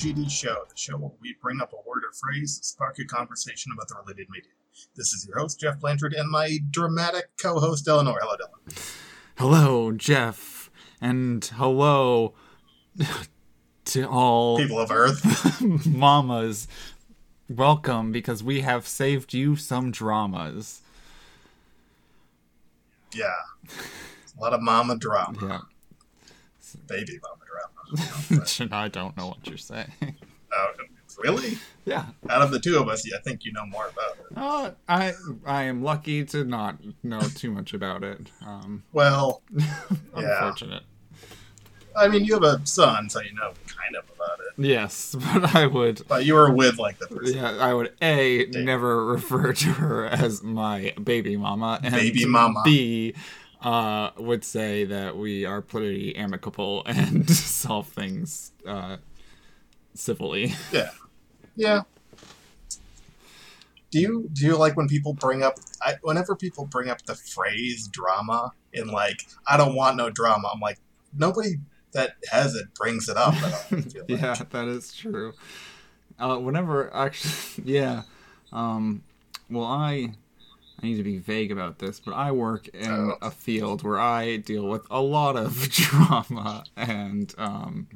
GD Show, the show where we bring up a word or phrase to spark a conversation about the related media. This is your host, Geoff Blanchard, and my dramatic co host, Eleanor. Hello, Dylan. Hello, Geoff, and hello to all People of Earth. mamas. Welcome because we have saved you some dramas. Yeah. A lot of mama drama. Yeah. Baby mama drama. you know, I don't know what you're saying. uh, really? yeah. Out of the two of us, I think you know more about it. Uh, I I am lucky to not know too much about it. Um, Well, unfortunate. I mean, you have a son, so you know kind of about it. Yes, but I would. But you were with, like, the person. Yeah, I would a never refer to her as my baby mama, and Baby mama. b uh, would say that we are pretty amicable and solve things uh, civilly. Yeah. Yeah. Do you do you like when people bring up I, whenever people bring up the phrase drama in like I don't want no drama I'm like nobody that has it brings it up. I don't feel like. yeah, that is true. Uh, whenever actually, yeah. Um, well, I I need to be vague about this, but I work in Oh. a field where I deal with a lot of drama, and um,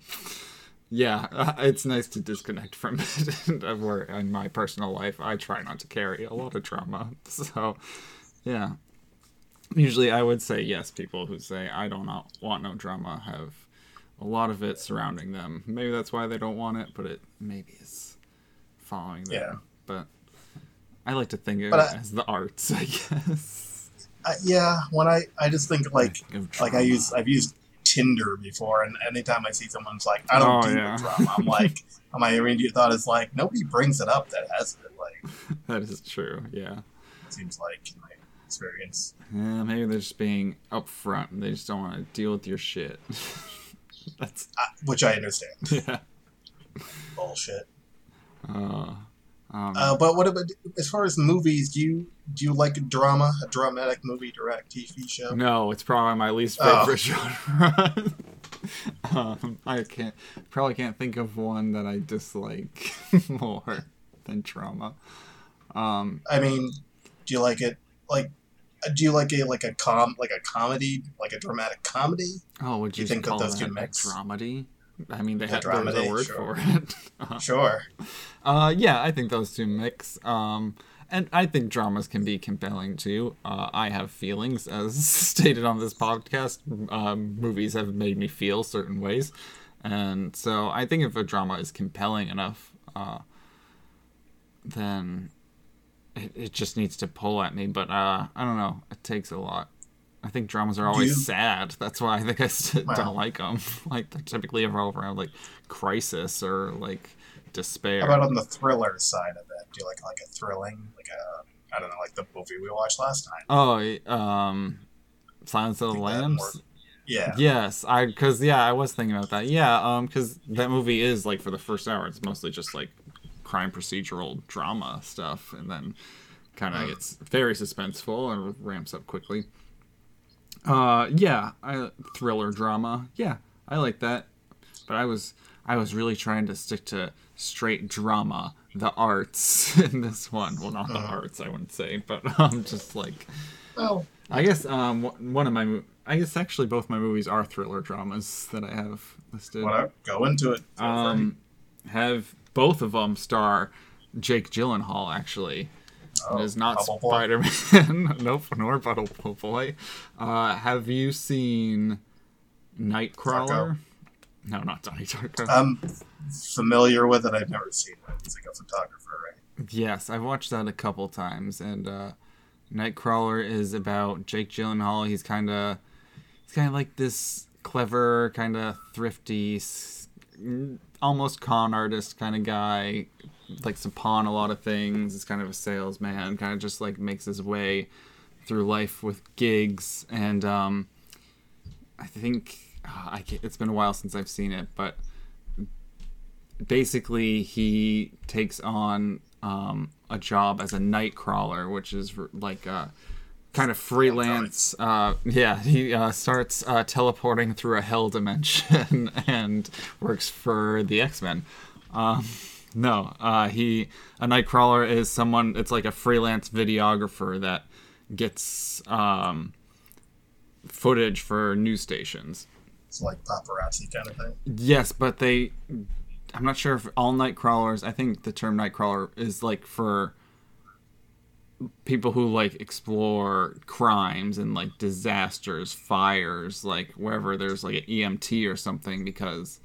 yeah, it's nice to disconnect from it. And where in my personal life, I try not to carry a lot of drama. So, yeah. Usually, I would say yes. People who say I don't not want no drama have a lot of it surrounding them. Maybe that's why they don't want it, but it maybe is following them. Yeah. But I like to think of But it I- as the arts, I guess. I, yeah, when I I just think like Of like I use I've used Tinder before and anytime I see someone's like I don't Oh, do yeah. drama I'm like my immediate thought is like nobody brings it up that has it like that is true. Yeah. it seems like in my experience. Yeah, maybe they're just being upfront and they just don't want to deal with your shit. That's Uh, which I understand. yeah. Bullshit. Uh, um, Uh, but what about as far as movies? Do you do you like drama, a dramatic movie, direct TV show? no, it's probably my least Oh. favorite genre. um, I can't probably can't think of one that I dislike more than drama. Um, I mean, do you like it like? uh, Do you like a like a com like a comedy like a dramatic comedy? oh, would Do you you, think that those that two a mix? I mean, they have there's a word sure. for it. Uh, Sure. Uh, yeah, I think those two mix. Um, and I think dramas can be compelling too. Uh, I have feelings, as stated on this podcast. Um, movies have made me feel certain ways, and so I think if a drama is compelling enough, uh, then it, it just needs to pull at me. But uh, I don't know. It takes a lot. I think dramas are always sad. That's why I think I st- Wow. don't like them. like they're typically revolve around like crisis or like despair. How about on the thriller side of it? Do you like like a thrilling like a I don't know like the movie we watched last time? Oh, um, Silence of the Lambs. Yeah. Yes, I because yeah, I was thinking about that. Yeah, um, because that movie is like for the first hour, it's mostly just like crime procedural drama stuff, and then kind of Mm. gets very suspenseful and ramps up quickly. Uh, yeah, I thriller drama. Yeah, I like that. But I was I was really trying to stick to straight drama, the arts in this one. Well, not the Mhm. arts, I wouldn't say, but um, just like Well, I guess um one one of my I guess actually both my movies are thriller dramas that I have listed. whatever. Go into it. Um, have both of them star Jake Gyllenhaal actually. Oh, it is not Spider Man. nope, nor Bubble Boy. Uh, have you seen Nightcrawler? Darko. No, not Donnie Darko. I'm familiar with it. I've never seen it. He's like a photographer, right? Yes, I've watched that a couple times, and uh, Nightcrawler is about Jake Gyllenhaal. He's kind of, he's kind of like this clever, kind of thrifty, almost con artist kind of guy. Likes to pawn a lot of things. He's kind of a salesman. Kind of just like makes his way through life with gigs, and um, I think ah, I it's been a while since I've seen it, but basically he takes on um, a job as a night crawler, which is like uh, kind of freelance. Uh, yeah, he uh, starts uh, teleporting through a hell dimension and works for the X Men. Um, no, uh, he a Nightcrawler is someone. It's like a freelance videographer that gets um, footage for news stations. It's like paparazzi kind of thing. Yes, but they. I'm not sure if all Nightcrawlers. I think the term Nightcrawler is like for people who like explore crimes and like disasters, fires, like wherever there's like an EMT or something because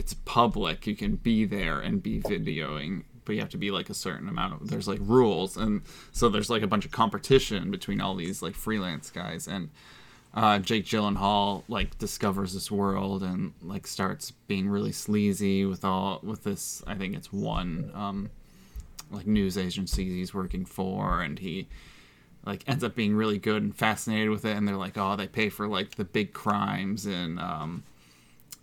it's public. You can be there and be videoing, but you have to be like a certain amount of there's like rules and so there's like a bunch of competition between all these like freelance guys and uh, Jake Gyllenhaal like discovers this world and like starts being really sleazy with all with this I think it's one um like news agencies he's working for and he like ends up being really good and fascinated with it and they're like oh they pay for like the big crimes and um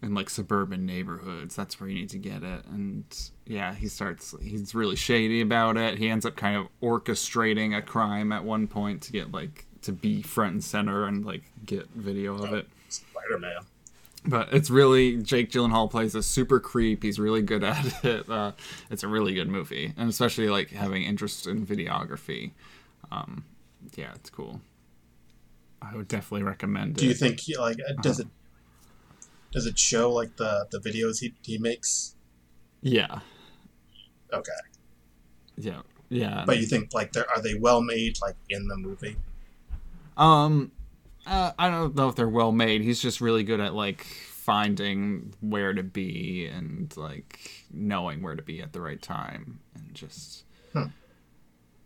in like suburban neighborhoods that's where you need to get it and yeah he starts he's really shady about it he ends up kind of orchestrating a crime at one point to get like to be front and center and like get video of it Spider-Man. but it's really Jake Gyllenhaal plays a super creep. He's really good at it. Uh, it's a really good movie, and especially like having interest in videography. Um, yeah, it's cool. I would definitely recommend it. Do you think like does it does it show like the the videos he he makes? Yeah, Okay, yeah, yeah. but you think like they are are they well made like in the movie? Um, uh, I don't know if they're well made. He's just really good at like finding where to be and like knowing where to be at the right time and just Hmm.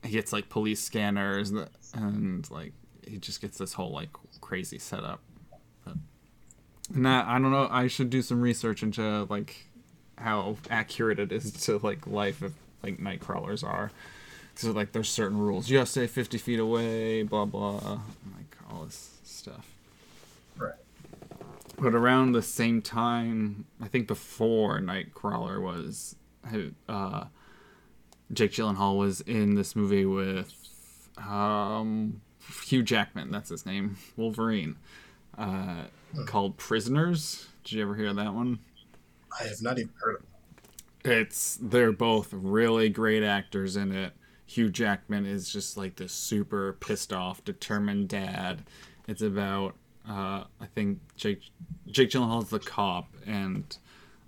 he gets like police scanners and like he just gets this whole like crazy setup. And I don't know. I should do some research into like how accurate it is to like life if like night crawlers are. So like there's certain rules. You have to stay 50 feet away. Blah blah. Like all this stuff. Right. But around the same time, I think before Nightcrawler was, uh, Jake Gyllenhaal was in this movie with um, Hugh Jackman. That's his name, Wolverine, uh, called Prisoners. Did you ever hear that one? I have not even heard of. It. It's they're both really great actors in it. Hugh Jackman is just like this super pissed off, determined dad. It's about uh, I think Jake Jake Gyllenhaal's the cop, and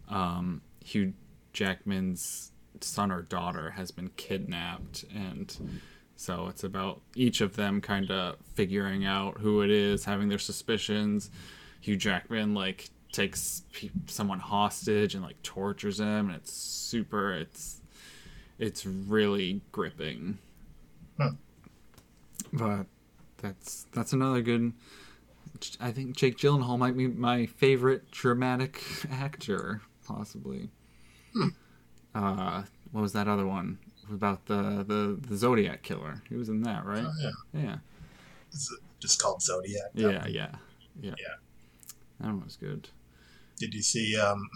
um, Hugh Jackman's son or daughter has been kidnapped, and so it's about each of them kind of figuring out who it is, having their suspicions. Hugh Jackman like takes pe- someone hostage and like tortures him, and it's super. It's it's really gripping. Huh. But that's that's another good. I think Jake Gyllenhaal might be my favorite dramatic actor, possibly. Uh, what was that other one about the, the the Zodiac killer? He was in that, right? Oh, yeah, Yeah, it's just called Zodiac. yeah, yeah, yeah. Yeah. That one was good. Did you see um,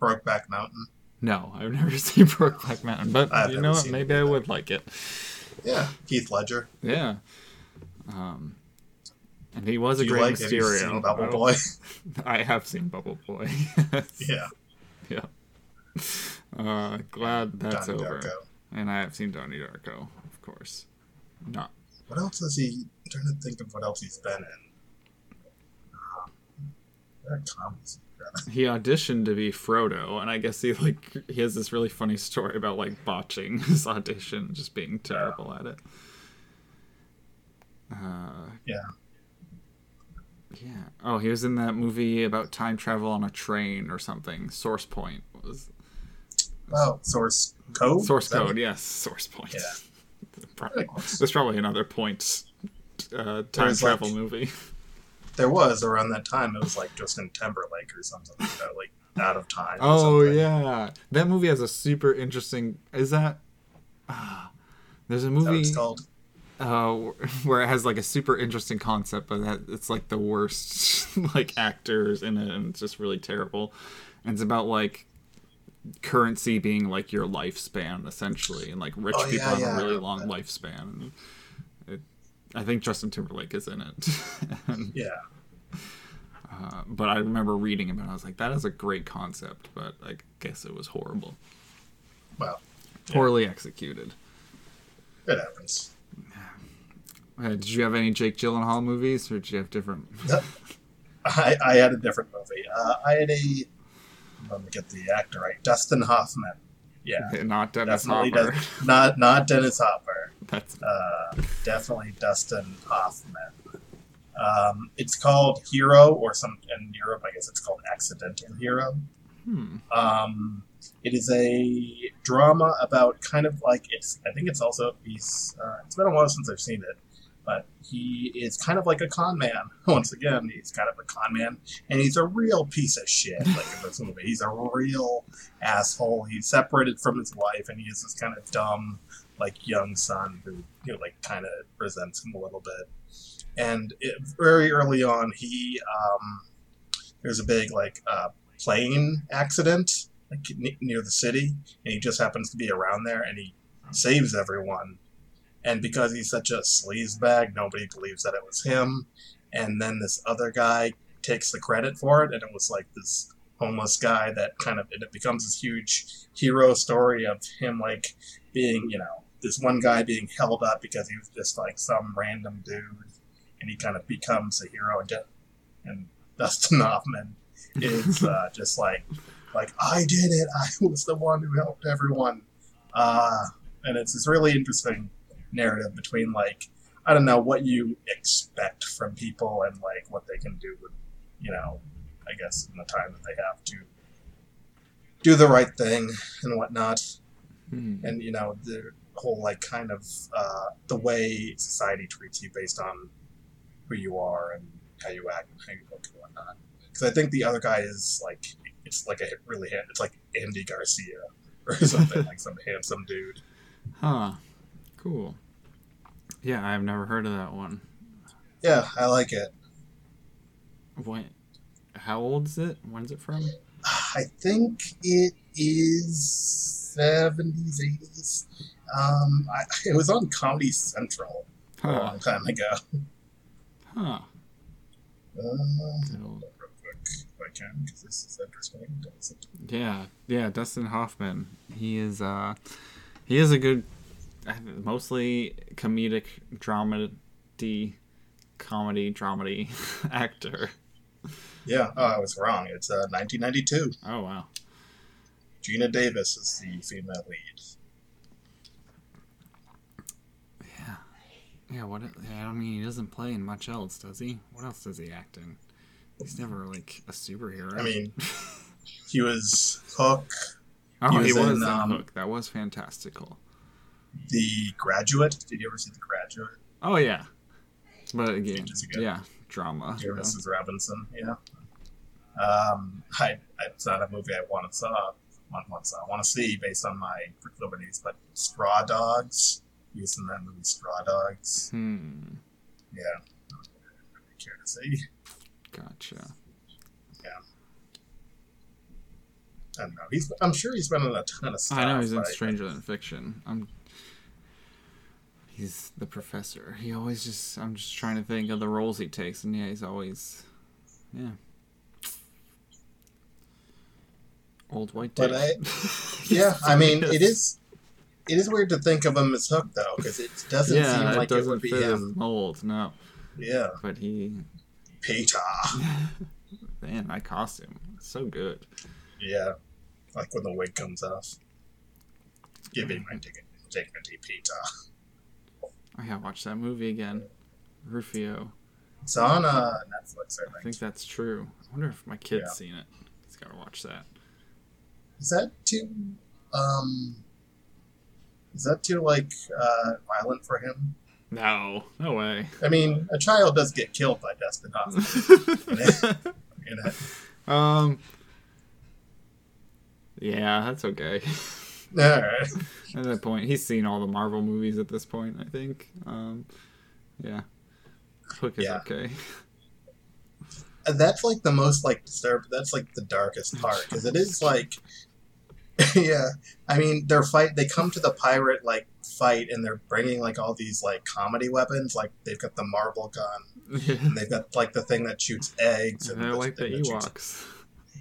Brokeback Mountain? No, I've never seen Brokeback Mountain, but I've you know what? Maybe I would like it. Yeah, Heath Ledger. Yeah. Um, and he was a Do you great like? Have you Mysterio. seen Bubble I Boy? I have seen Bubble Boy. yeah, yeah. Uh, glad that's Donnie over. Darko. And I have seen Donnie Darko, of course. Not. What else has he? I'm trying to think of what else he's been in. What? He auditioned to be Frodo, and I guess he like he has this really funny story about like botching his audition, just being terrible at it. Uh, Yeah. yeah. Oh, he was in that movie about time travel on a train or something. Source Point was Oh, Source Code. Source Code. Yes, Source Point. Yeah. probably, there's probably another point uh, time was, like- travel movie. There was around that time. It was like Justin Timberlake or something like that, like Out of Time. or Oh yeah, that movie has a super interesting. Is that? ah, there's a movie called? uh, where it has like a super interesting concept, but that it's like the worst like actors in it, and it's just really terrible. And it's about like currency being like your lifespan essentially, and like rich Oh, people yeah, have yeah, a really long that. lifespan. I think Justin Timberlake is in it. And, Yeah. uh, but I remember reading about it. I was like, that is a great concept, but I guess it was horrible. Well, Yeah. Poorly executed. it happens. Uh, did you have any Jake Gyllenhaal movies, or did you have different? I, I had a different movie. Uh, I had a. Let me get the actor right. Dustin Hoffman. Yeah, Not Dennis definitely Hopper. does, not not Dennis Hopper. Uh, definitely Dustin Hoffman. Um, it's called Hero, or some in Europe, I guess it's called Accidental Hero. hmm. Um, it is a drama about kind of like it's. I think it's also he's. Uh, it's been a while since I've seen it, but he is kind of like a con man. Once again, he's kind of a con man, and he's a real piece of shit. Like in this movie, he's a real asshole. He's separated from his wife, and he has this kind of dumb, like young son who you know, like kind of resents him a little bit. And it, very early on, he um, there's a big like uh, plane accident like n- near the city, and he just happens to be around there, and he saves everyone. And because he's such a sleazebag, nobody believes that it was him. And then this other guy takes the credit for it, and it was like this homeless guy that kind of and it becomes this huge hero story of him like being, you know, this one guy being held up because he was just like some random dude, and he kind of becomes a hero. And, ju- and Dustin Hoffman is uh, just like like I did it. I was the one who helped everyone. Uh, and it's this really interesting narrative between like I don't know what you expect from people and like what they can do with you know I guess in the time that they have to do the right thing and whatnot Hmm. and you know the whole like kind of uh, the way society treats you based on who you are and how you act and how you look and whatnot. Because I think the other guy is like it's like a really hand, it's like Andy Garcia or something like some handsome dude. Huh. Cool. Yeah, I've never heard of that one. Yeah, I like it. What? How old is it? When's it from? I think it is seventies, eighties. Um, I, it was on Comedy Central a long time ago. Huh. Uh, real quick, if I can, because this is interesting. Yeah, yeah, Dustin Hoffman. He is uh he is a good uh, mostly comedic dramedy comedy dramedy actor. Yeah, oh, I was wrong. It's uh, 1992. Oh wow. Geena Davis is the female lead. Yeah, what yeah, I mean he doesn't play in much else, does he? What else does he act in? He's never like a superhero. I mean, he was Hook, oh, he he was was in, um, Hook. That was fantastical. The Graduate. Did you ever see The Graduate? Oh yeah. But again, yeah, drama. Dear know. Mrs. Robinson. Yeah. Um, I, it's not a movie I want to saw. I want to see based on my proclivities, but Straw Dogs. That movie Straw Dogs. Hmm. Yeah. I don't really care to see. Gotcha. Yeah. I don't know. He's. I'm sure he's been in a ton of stuff. I know he's in Stranger Than Fiction. I'm. He's the professor. He always just. I'm just trying to think of the roles he takes, and yeah, he's always. Yeah. Old white But dude. I- Yeah, I mean, it is. It is weird to think of him as Hook though, because it doesn't yeah, seem like it it, doesn't would be fit his him. mold. No, Yeah, but he. Peter. Man, that costume, so good. Yeah, like when the wig comes off. Give me my dignity, dignity, Peter. I gotta watch that movie again. Rufio. It's on uh, Netflix, I think. I think. think that's true. I wonder if my kid's Yeah. seen it. He's gotta watch that. Is that too? Um, is that too like uh, violent for him? No, no way. I mean, a child does get killed by Dustin Hoffman. you know? um. Yeah, that's okay. All right. at that point, he's seen all the Marvel movies at this point. I think. Um. Yeah. Hook is Yeah. okay. That's like the most like disturbed. That's like the darkest part because it is like, yeah. I mean, they're fight. They come to the pirate like fight and they're bringing like all these like comedy weapons. Like they've got the marble gun and they've got like the thing that shoots eggs And they're like the Ewoks.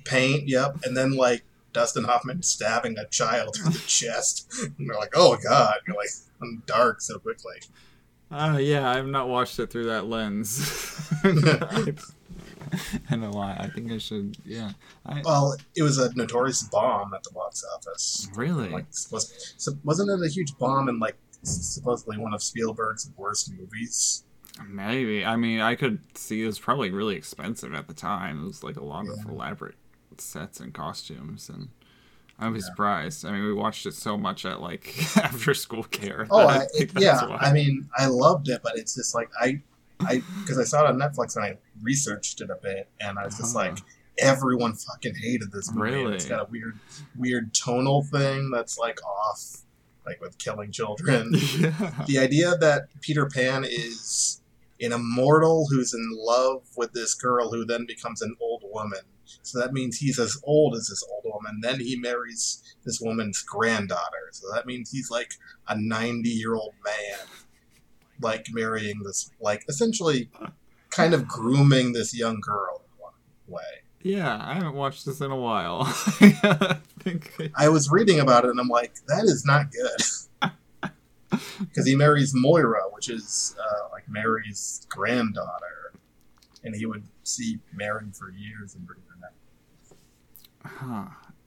paint. Yep, and then like Dustin Hoffman stabbing a child through the chest, and they're like, "Oh God!" You're like, "I'm dark so quickly." Uh, yeah, I've not watched it through that lens. I know why. I think I should. Yeah. I, Well, it was a notorious bomb at the box office. really? Like, was so wasn't it a huge bomb and like supposedly one of Spielberg's worst movies? Maybe. I mean, I could see it was probably really expensive at the time. It was like a lot of elaborate sets and costumes, and I'd be Yeah. surprised. I mean, we watched it so much at like after school care. Oh, I, think yeah. why. I mean, I loved it, but it's just like I, I because I saw it on Netflix and I researched it a bit, and I was just Uh-huh. like, everyone fucking hated this movie. Really? It's got a weird, weird tonal thing that's like off, like with killing children. yeah. the idea that Peter Pan is an immortal who's in love with this girl who then becomes an old woman. So that means he's as old as this old woman. Then he marries this woman's granddaughter. So that means he's like a 90 year old man, like marrying this, like essentially kind of grooming this young girl in one way. Yeah, I haven't watched this in a while. I think I was reading about it and I'm like, that is not good. Because he marries Moira, which is uh, like Mary's granddaughter. And he would see Mary for years and bring her back.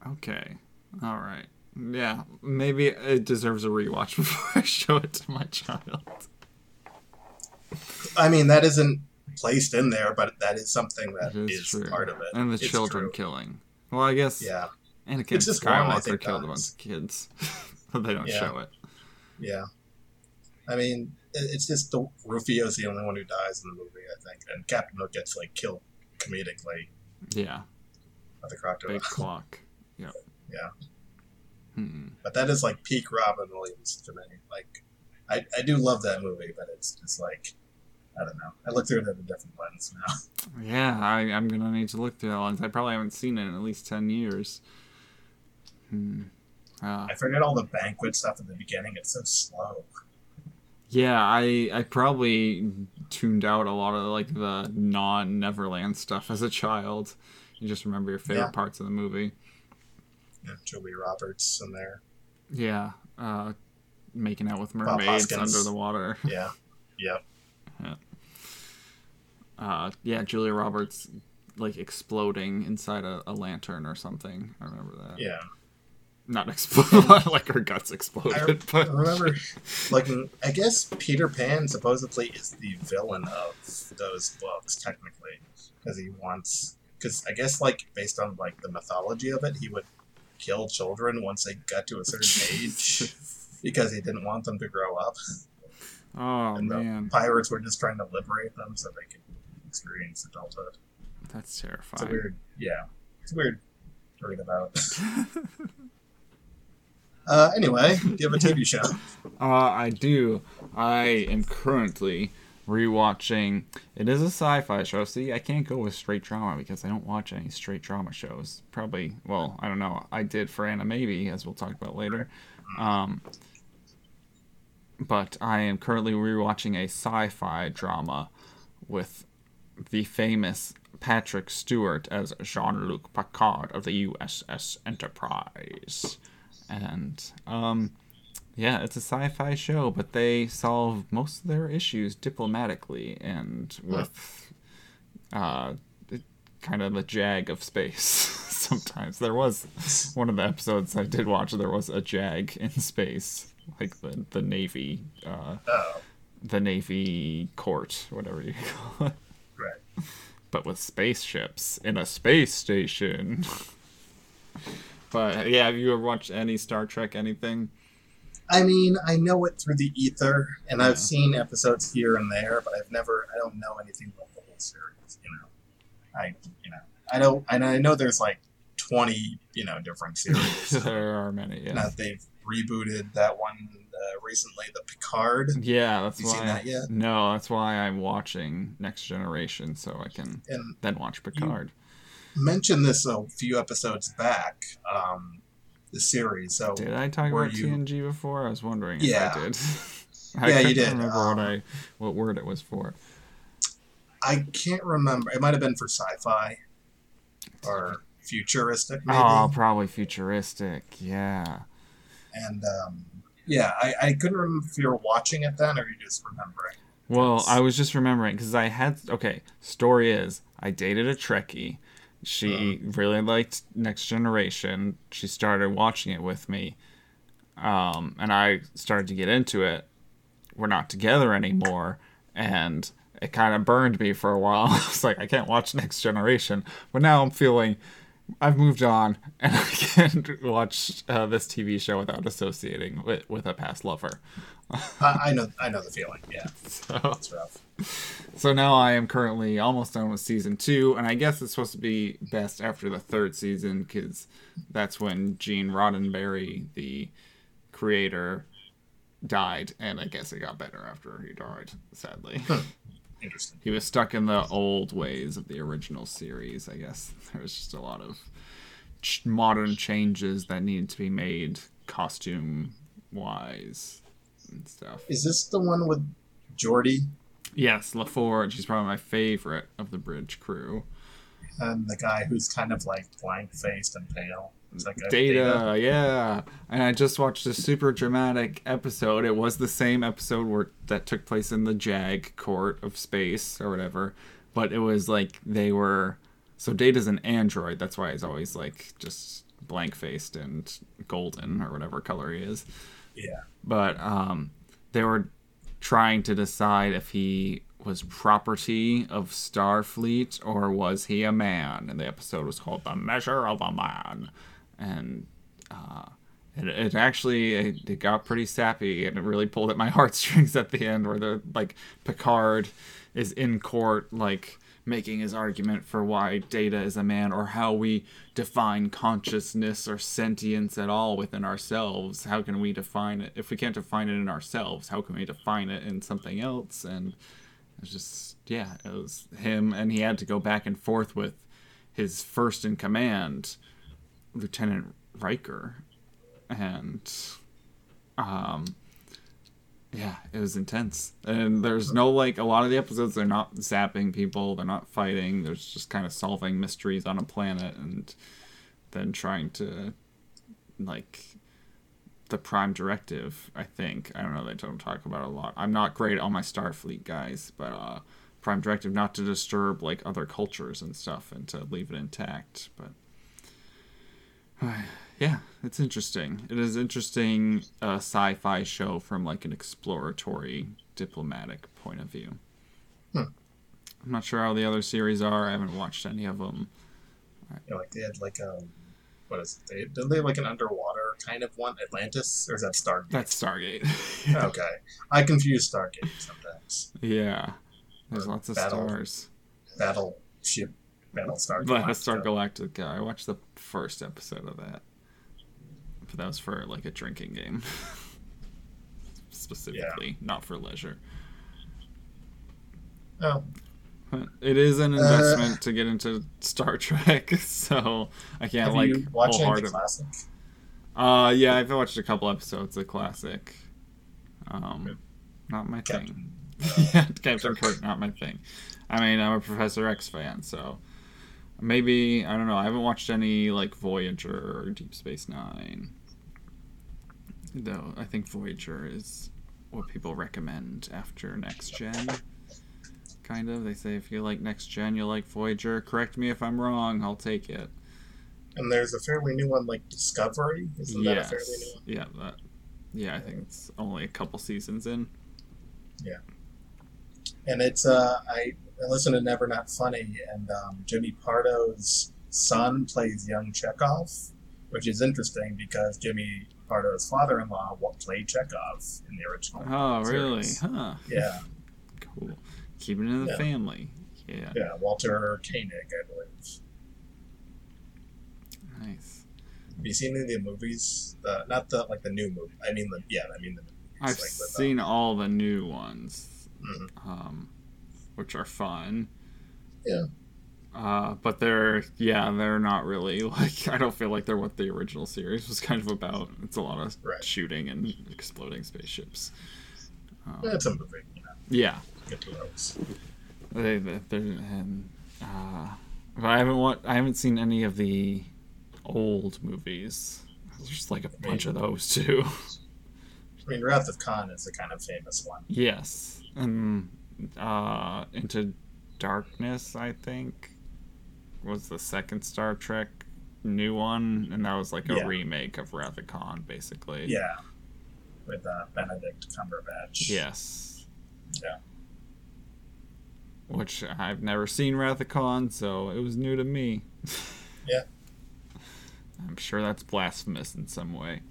Huh. Okay. All right. Yeah. Maybe it deserves a rewatch before I show it to my child. I mean, that isn't placed in there, but that is something that It is is part of it. And the It's children true. killing. Well, I guess Yeah, Anakin It's just one, Skywalker think, killed a bunch of kids, but they don't Yeah. show it. yeah. I mean, it's just the Rufio's the only one who dies in the movie, I think. And Captain Hook gets like killed comedically Yeah. by the crocodile. Big clock. Yep. Yeah. Hmm. But that is like peak Robin Williams to me. Like, I, I do love that movie, but it's just like, I don't know. I look through it at a different lens now. Yeah, I, I'm gonna need to look through that lens. I probably haven't seen it in at least ten years. Hmm. Uh, I forget all the banquet stuff at the beginning. It's so slow. yeah, I I probably tuned out a lot of like the non Neverland stuff as a child. You just remember your favorite Yeah. parts of the movie. Know, Julie Roberts in there. Yeah, uh, making out with mermaids under the water. Yeah. Yep. Uh, yeah, Julia Roberts like exploding inside a, a lantern or something. I remember that. Yeah. Not explode like her guts I exploded, but remember, like, I guess Peter Pan supposedly is the villain of those books, technically, because he wants. Because I guess, like, based on like the mythology of it, he would kill children once they got to a certain age because he didn't want them to grow up. Oh and the man, pirates were just trying to liberate them so they could experience adulthood. that's terrifying. It's a weird, yeah, it's weird to read about. uh, anyway, do you have a TV show? Uh, I do. I am currently rewatching. It is a sci-fi show. See, I can't go with straight drama because I don't watch any straight drama shows. Probably, well, I don't know. I did for Animaybe, as we'll talk about later. Um, but I am currently rewatching a sci-fi drama with the famous Patrick Stewart as Jean-Luc Picard of the USS Enterprise. And um yeah, it's a sci-fi show, but they solve most of their issues diplomatically and with uh kind of the jag of space. Sometimes there was one of the episodes I did watch. There was a jag in space, like the the navy, uh, Oh, the navy court, whatever you call it, right. but with spaceships in a space station. but yeah, have you ever watched any Star Trek? Anything? I mean, I know it through the ether, and Yeah. I've seen episodes here and there, but I've never, I don't know anything about the whole series. You know, I, you know, I don't, and I know there's like twenty, you know, different series. there are many. Yeah. They've rebooted that one uh, recently, the Picard, Yeah, that's You why. seen that yet? No, that's why I'm watching Next Generation so I can and then watch Picard. mentioned this a few episodes back. Um, the series. So Did I talk about you- TNG before? I was wondering Yeah. if I did. Yeah, I you couldn't did. remember Um, what I what word it was for. I can't remember. It might have been for sci-fi or futuristic, maybe. Oh, probably futuristic. Yeah. And um, yeah, I, I couldn't remember if you were watching it then or you just remembering. Well, I was just remembering because I had okay. Story is I dated a Trekkie. She really liked Next Generation. She started watching it with me, um, and I started to get into it. We're not together anymore, and it kind of burned me for a while. I was like, I can't watch Next Generation, but now I'm feeling I've moved on, and I can't watch uh, this TV show without associating with, with a past lover. I, I know, I know the feeling. Yeah, So. it's rough. So now I am currently almost done with season two, and I guess it's supposed to be best after the third season because that's when Gene Roddenberry, the creator, died, and I guess it got better after he died. Sadly, Interesting. he was stuck in the old ways of the original series. I guess there was just a lot of ch- modern changes that needed to be made, costume wise and stuff. Is this the one with Geordi Yes, LaForge. He's probably my favorite of the bridge crew. and the guy who's kind of like blank-faced and pale? That Data, yeah. And I just watched a super dramatic episode. It was the same episode where that took place in the Jag court of space or whatever, but it was like they were. So Data's an android. That's why he's always like just blank faced and golden or whatever color he is. Yeah. but um, they were trying to decide if he was property of Starfleet or was he a man. And the episode was called "The Measure of a Man," and uh, it, it actually it, it got pretty sappy and it really pulled at my heartstrings at the end, where the like Picard is in court like making his argument for why data is a man or how we define consciousness or sentience at all within ourselves. How can we define it? If we can't define it in ourselves how can we define it in something else? And it's just yeah it was him and he had to go back and forth with his first in command lieutenant Riker and um yeah, it was intense. And there's no like a lot of the episodes they're not zapping people, they're not fighting, there's just kind of solving mysteries on a planet and then trying to like the prime directive, I think. I don't know, they don't talk about a lot. I'm not great on my Starfleet guys, but uh prime directive not to disturb like other cultures and stuff and to leave it intact, but yeah, it's interesting. It is interesting uh, sci-fi show from like an exploratory diplomatic point of view. Hmm. I'm not sure how the other series are. I haven't watched any of them. You know, like they had like a what is it? They, did they have like an underwater kind of one? Atlantis, or is that Stargate? That's Stargate. okay. I confuse Stargate sometimes. yeah, there's Or lots of Battle- stars. Battleship, Battlestar. Battlestar Galactica. Galactica. I watched the first episode of that, but that was for like a drinking game, specifically, not for leisure. Oh, It is Uh, an investment to get into Star Trek, so I can't have like you of wholehearted. classic? Uh, yeah, I've watched a couple episodes of Classic. Um, not my Captain, thing. yeah, Captain Kirk, not my thing. I mean, I'm a Professor X fan, so maybe I don't know. I haven't watched any like Voyager or Deep Space Nine. Though I think Voyager is what people recommend after Next Gen. Kind of. They say if you like Next Gen, you'll like Voyager. Correct me if I'm wrong. I'll take it. And there's a fairly new one like Discovery. Isn't that a fairly new one? Yeah. That. Yeah, I think it's only a couple seasons in. Yeah. And it's uh, I I listen to Never Not Funny, and um, Jimmy Pardo's son plays young Chekov, which is interesting because Jimmy Pardo's father-in-law played Chekov in the original. Oh, really? Huh. Yeah, Cool. Keeping it in the Yeah. family. Yeah. yeah, Walter Koenig, I believe. Nice. Have you seen any of the movies? The, not the like the new movie. I mean the yeah, I mean the movies. I've like uh, seen all the new ones, mhm. um, which are fun. Yeah. Uh, but they're yeah, they're not really like I don't feel like they're what the original series was kind of about. It's a lot of Right. shooting and exploding spaceships. It's a movie, you know. Yeah, Get to those. they they and uh, but I haven't wa- I haven't seen any of the old movies. There's just like a bunch of those too. I mean, Wrath of Khan is the kind of famous one. yes, and uh, Into Darkness I think was the second Star Trek new one, and that was like a Yeah. remake of Wrath of Khan, basically. Yeah, with uh, Benedict Cumberbatch. Yes. Yeah. Which I've never seen Wrath of Khan, so it was new to me. Yeah. I'm sure that's blasphemous in some way.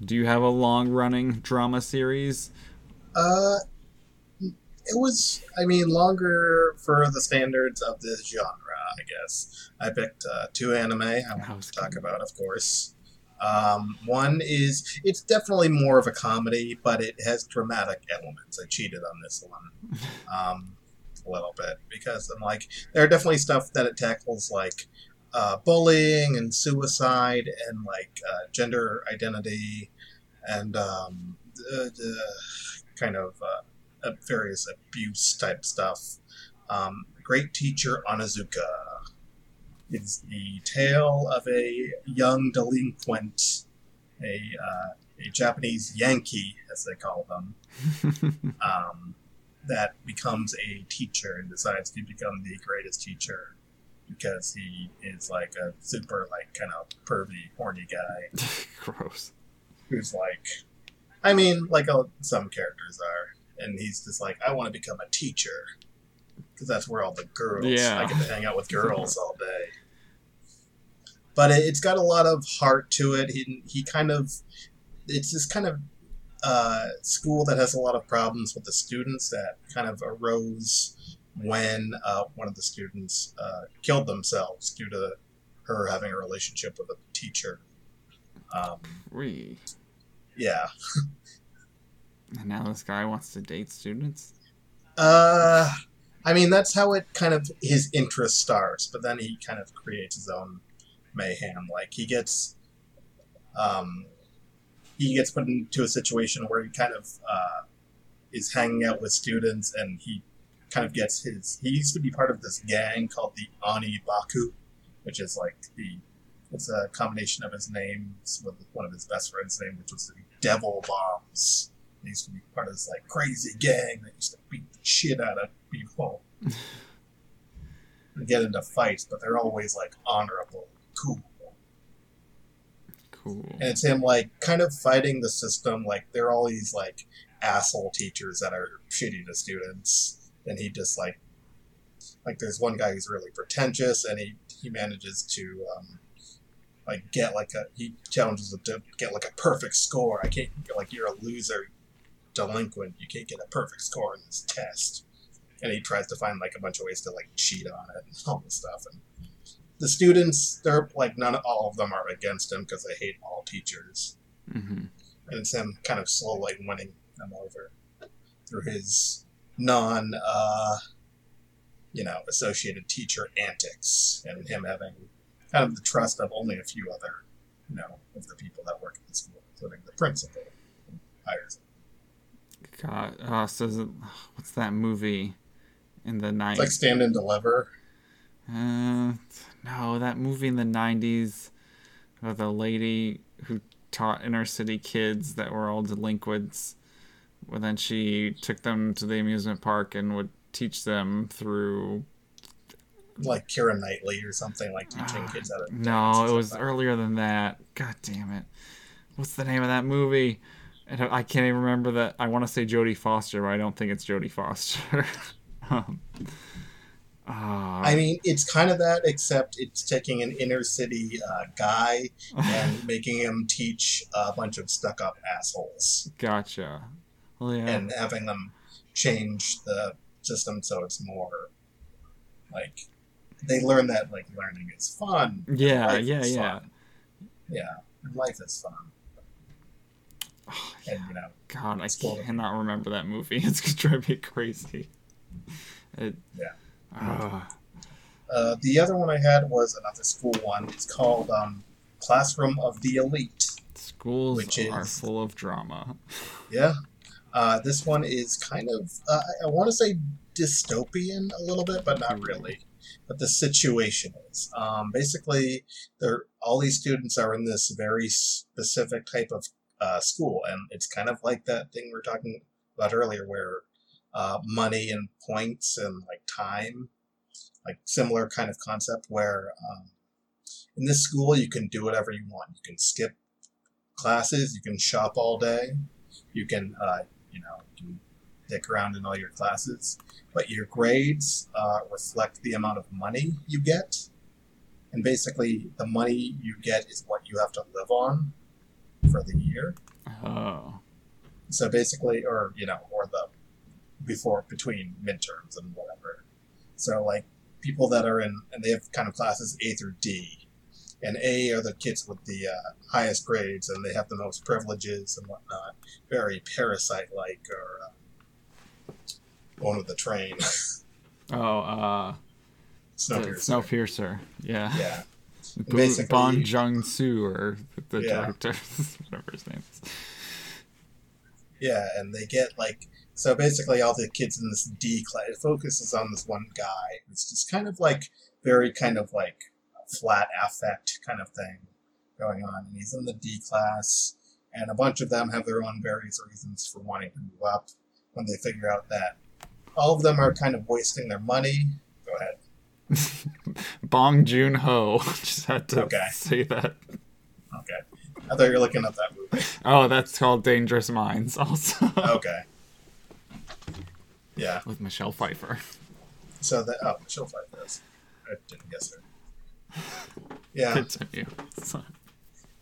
Do you have a long running drama series? Uh, it was, I mean, longer for the standards of this genre, I guess. I picked uh, two anime I want to talk about, of course. Um, one is, it's definitely more of a comedy, but it has dramatic elements. I cheated on this one um, a little bit because I'm like, there are definitely stuff that it tackles, like uh, bullying and suicide and like uh, gender identity and um, the, the kind of uh, uh, various abuse type stuff. Um, Great Teacher Onizuka is the tale of a young delinquent, a, uh, a Japanese Yankee, as they call them, um, that becomes a teacher and decides to become the greatest teacher because he is like a super, like, kind of pervy, horny guy Gross. who's like, I mean, like some characters are, and he's just like, I want to become a teacher because that's where all the girls. Yeah. I get to hang out with girls all day. But it, it's got a lot of heart to it. He he kind of, it's this kind of uh, school that has a lot of problems with the students that kind of arose when uh, one of the students uh, killed themselves due to her having a relationship with a teacher. Um, yeah. And now this guy wants to date students? Uh, I mean, that's how it kind of his interest starts, but then he kind of creates his own mayhem. Like he gets, um, he gets put into a situation where he kind of uh, is hanging out with students, and he kind of gets his. He used to be part of this gang called the Oni Baku, which is like the. It's a combination of his names with one of his best friends' name, which was the Devil Bombs. He used to be part of this like crazy gang that used to beat the shit out of people and get into fights, but they're always like honorable, cool. Cool. And it's him like kind of fighting the system. Like they're all these like asshole teachers that are shitty to students, and he just like like there's one guy who's really pretentious, and he he manages to um, like get like a he challenges him to get like a perfect score. I can't like you're a loser, delinquent. You can't get a perfect score in this test. And he tries to find like a bunch of ways to like cheat on it and all this stuff. And the students, they're like none, all of them are against him because they hate all teachers hmm and it's him kind of slowly winning them over through his non, uh, you know, associated teacher antics, and him having kind of the trust of only a few other, you know, of the people that work at the school, including the principal who hires him. God. Uh, so is it, what's that movie in the It's night? like Stand and Deliver. Uh, no, that movie in the '90s with the lady who taught inner city kids that were all delinquents. Well, then she took them to the amusement park and would teach them through. Like Keira Knightley or something, like teaching Ah, kids how to. No, it was earlier than that. God damn it! What's the name of that movie? And I can't even remember that. I want to say Jodie Foster, but I don't think it's Jodie Foster. um, ah, I mean, it's kind of that, except it's taking an inner city uh, guy and making him teach a bunch of stuck up assholes gotcha. Well, yeah. and having them change the system so it's more like they learn that like learning is fun. yeah, yeah, yeah. fun. Yeah, life is fun. Oh, And you know, God, I cannot remember that movie. It's gonna drive me crazy. It, Yeah. Ah. Uh, the other one I had was another school one. It's called um, Classroom of the Elite. Schools Which are full of drama. Yeah. Uh, this one is kind of, uh, I want to say dystopian a little bit, but not really. But the situation is um, basically, they're, all these students are in this very specific type of uh, school, and it's kind of like that thing we are talking about earlier, where uh, money and points and like time, like similar kind of concept, where um, in this school you can do whatever you want. You can skip classes, you can shop all day, you can uh, you know you can dick around in all your classes but your grades uh, reflect the amount of money you get. And basically the money you get is what you have to live on for the year Oh. so basically or you know or the before between midterms and whatever so like people that are in and they have kind of classes a through d and a are the kids with the uh, highest grades and they have the most privileges and whatnot very parasite like or uh, one with the train Oh, uh, Snowpiercer. Snowpiercer. Yeah. yeah Basically- Bon Jung Soo, or the Yeah. director, whatever his name is. Yeah, and they get like so basically all the kids in this D class it focuses on this one guy It's just kind of like very kind of like flat affect kind of thing going on. And he's in the D class and a bunch of them have their own various reasons for wanting to move up when they figure out that all of them are kind of wasting their money. Bong Joon Ho. Just had to Okay. say that. Okay. I thought you were looking at that movie. Oh, that's called Dangerous Minds, also. Okay. Yeah. With Michelle Pfeiffer. So that oh she'll fight this. I didn't guess her. Yeah. Continue.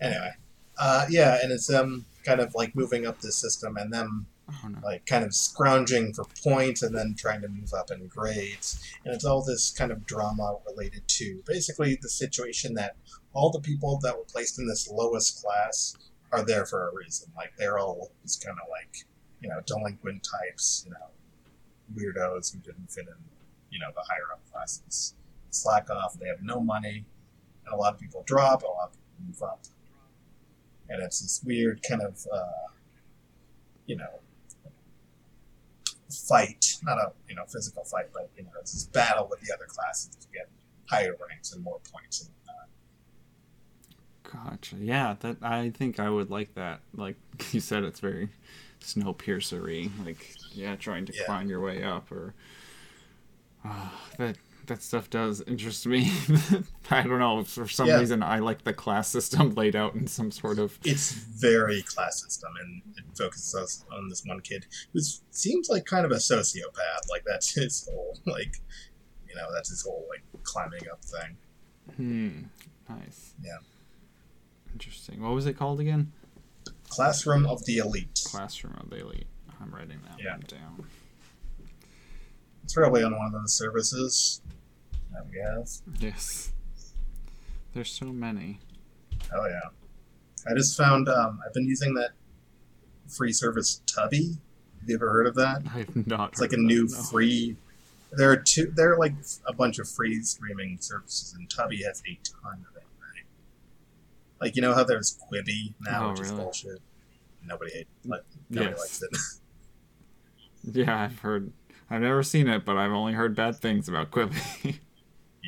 Anyway uh, yeah and it's them kind of like moving up the system and them oh no. like kind of scrounging for points and then trying to move up in grades. And it's all this kind of drama related to basically the situation that all the people that were placed in this lowest class are there for a reason. Like they're all just kind of like you know delinquent types you know weirdos who didn't fit in you know the higher up classes. Slack off they have no money and a lot of people drop a lot of people move up. And it's this weird kind of uh, you know fight not a you know physical fight but you know it's this battle with the other classes to get higher ranks and more points and whatnot. Gotcha. Yeah, that I think I would like that. Like you said, it's very Snowpiercery. Like, yeah, trying to Yeah. climb your way up, or uh, that that stuff does interest me. I don't know. For some Yeah. reason, I like the class system laid out in some sort of. it's very class system and it focuses on this one kid who seems like kind of a sociopath like that's his whole like you know that's his whole like climbing up thing Hmm. Nice. Yeah. Interesting. What was it called again? classroom of the elite Classroom of the Elite. I'm writing that Yeah. one down. it's probably on one of those services we have Yes. There's so many. oh yeah i just found um, i've been using that free service Tubi have you ever heard of that I've not. It's like a new that, no. free. There are two. There are like a bunch of free streaming services, and Tubi has a ton of it. Right? Like you know how there's Quibi now, Oh, which is bullshit. Nobody hate, like, nobody Yes. likes it. Yeah, I've heard. I've never seen it, but I've only heard bad things about Quibi.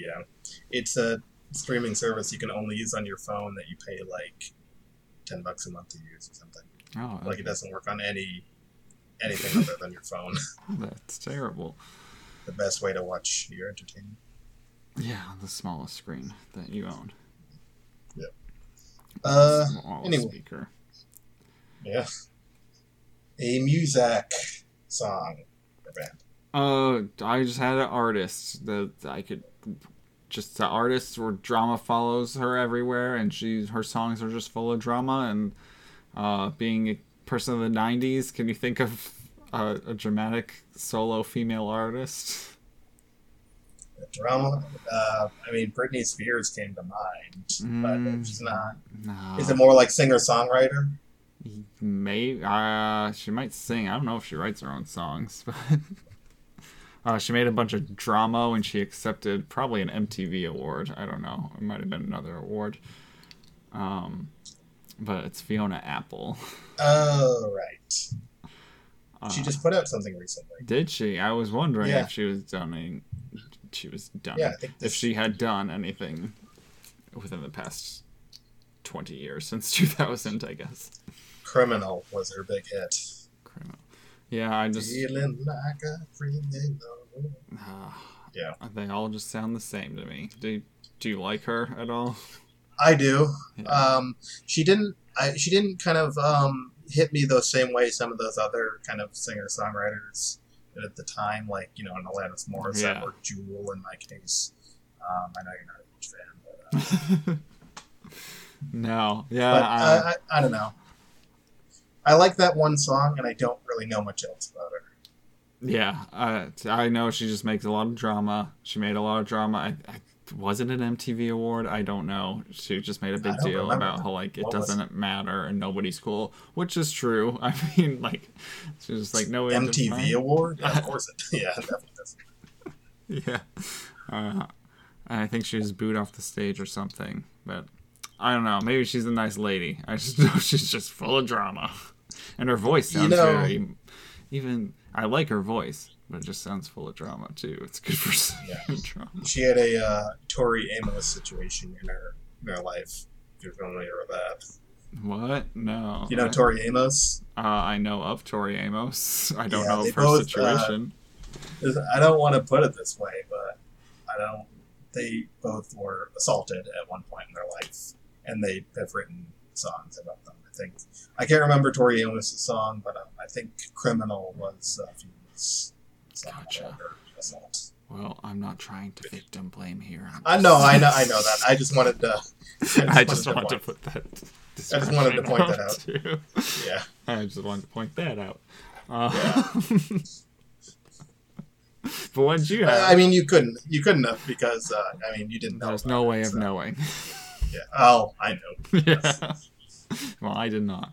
yeah, it's a streaming service you can only use on your phone that you pay like ten bucks a month to use or something. oh, Like it doesn't work on any anything other than your phone. that's terrible. The best way to watch your entertainment. Yeah, the smallest screen that you own. Yep. Uh, anyway. speaker. yeah. A Muzak song or band. Uh, I just had an artist that I could just the artist where drama follows her everywhere, and she her songs are just full of drama. And uh, being a person of the '90s, can you think of a, a dramatic solo female artist? drama. Uh, I mean, Britney Spears came to mind, but Mm. she's not. No. Is it more like singer songwriter? Maybe uh, she might sing. I don't know if she writes her own songs, but Uh, she made a bunch of drama when she accepted probably an MTV award. I don't know. It might have been another award. Um, but it's Fiona Apple. Oh right. Uh, She just put out something recently. did she? I was wondering Yeah. if she was done. She was done. Yeah, I think if she had done anything within the past twenty years since two thousand, I guess. Criminal was her big hit. Criminal. Yeah, I just. Feeling like a criminal. Uh, Yeah. They all just sound the same to me. Do Do you like her at all? I do. Yeah. Um, she didn't. I, she didn't kind of um, hit me the same way some of those other kind of singer songwriters at the time, like you know, an Alanis Morissette Yeah. or Jewel in my case. Um, I know you're not a huge fan, but, uh, no. Yeah. but uh, I, I, I don't know. I like that one song, and I don't really know much else about her. Yeah, uh, I know she just makes a lot of drama. She made a lot of drama. I, I was it an MTV award? I don't know. She just made a big deal remember. about how like it What doesn't matter and nobody's cool, which is true. I mean, like she's just like no MTV award? Yeah, of course it. Yeah, definitely does. Yeah, uh, I think she was booed off the stage or something. But I don't know. Maybe she's a nice lady. I just know she's just full of drama, and her voice You sounds know- very. Even I like her voice, but it just sounds full of drama too. It's good for Yeah. drama. She had a uh, Tori Amos situation in her in her life. If you're familiar with that, What? No. you know Tori Amos. Uh, I know of Tori Amos. I don't Yeah, know of her both, uh, situation. I don't want to put it this way, but I don't. They both were assaulted at one point in their life, and they have written songs about them. I think I can't remember Tori Amos' song, but um, I think "Criminal" was uh, Phoebe's song Gotcha. assault. well, I'm not trying to victim blame here. I know, I know, I know that. I just wanted to. I just wanted wanted to point- put that. I just wanted to point that out. Too. Yeah. I just wanted to point that out. Uh, but what did you have? I mean, you couldn't, you couldn't have because uh, I mean, you didn't know. There's about no it, way of so, knowing. Yeah. Oh, I know. yeah. Well, I did not.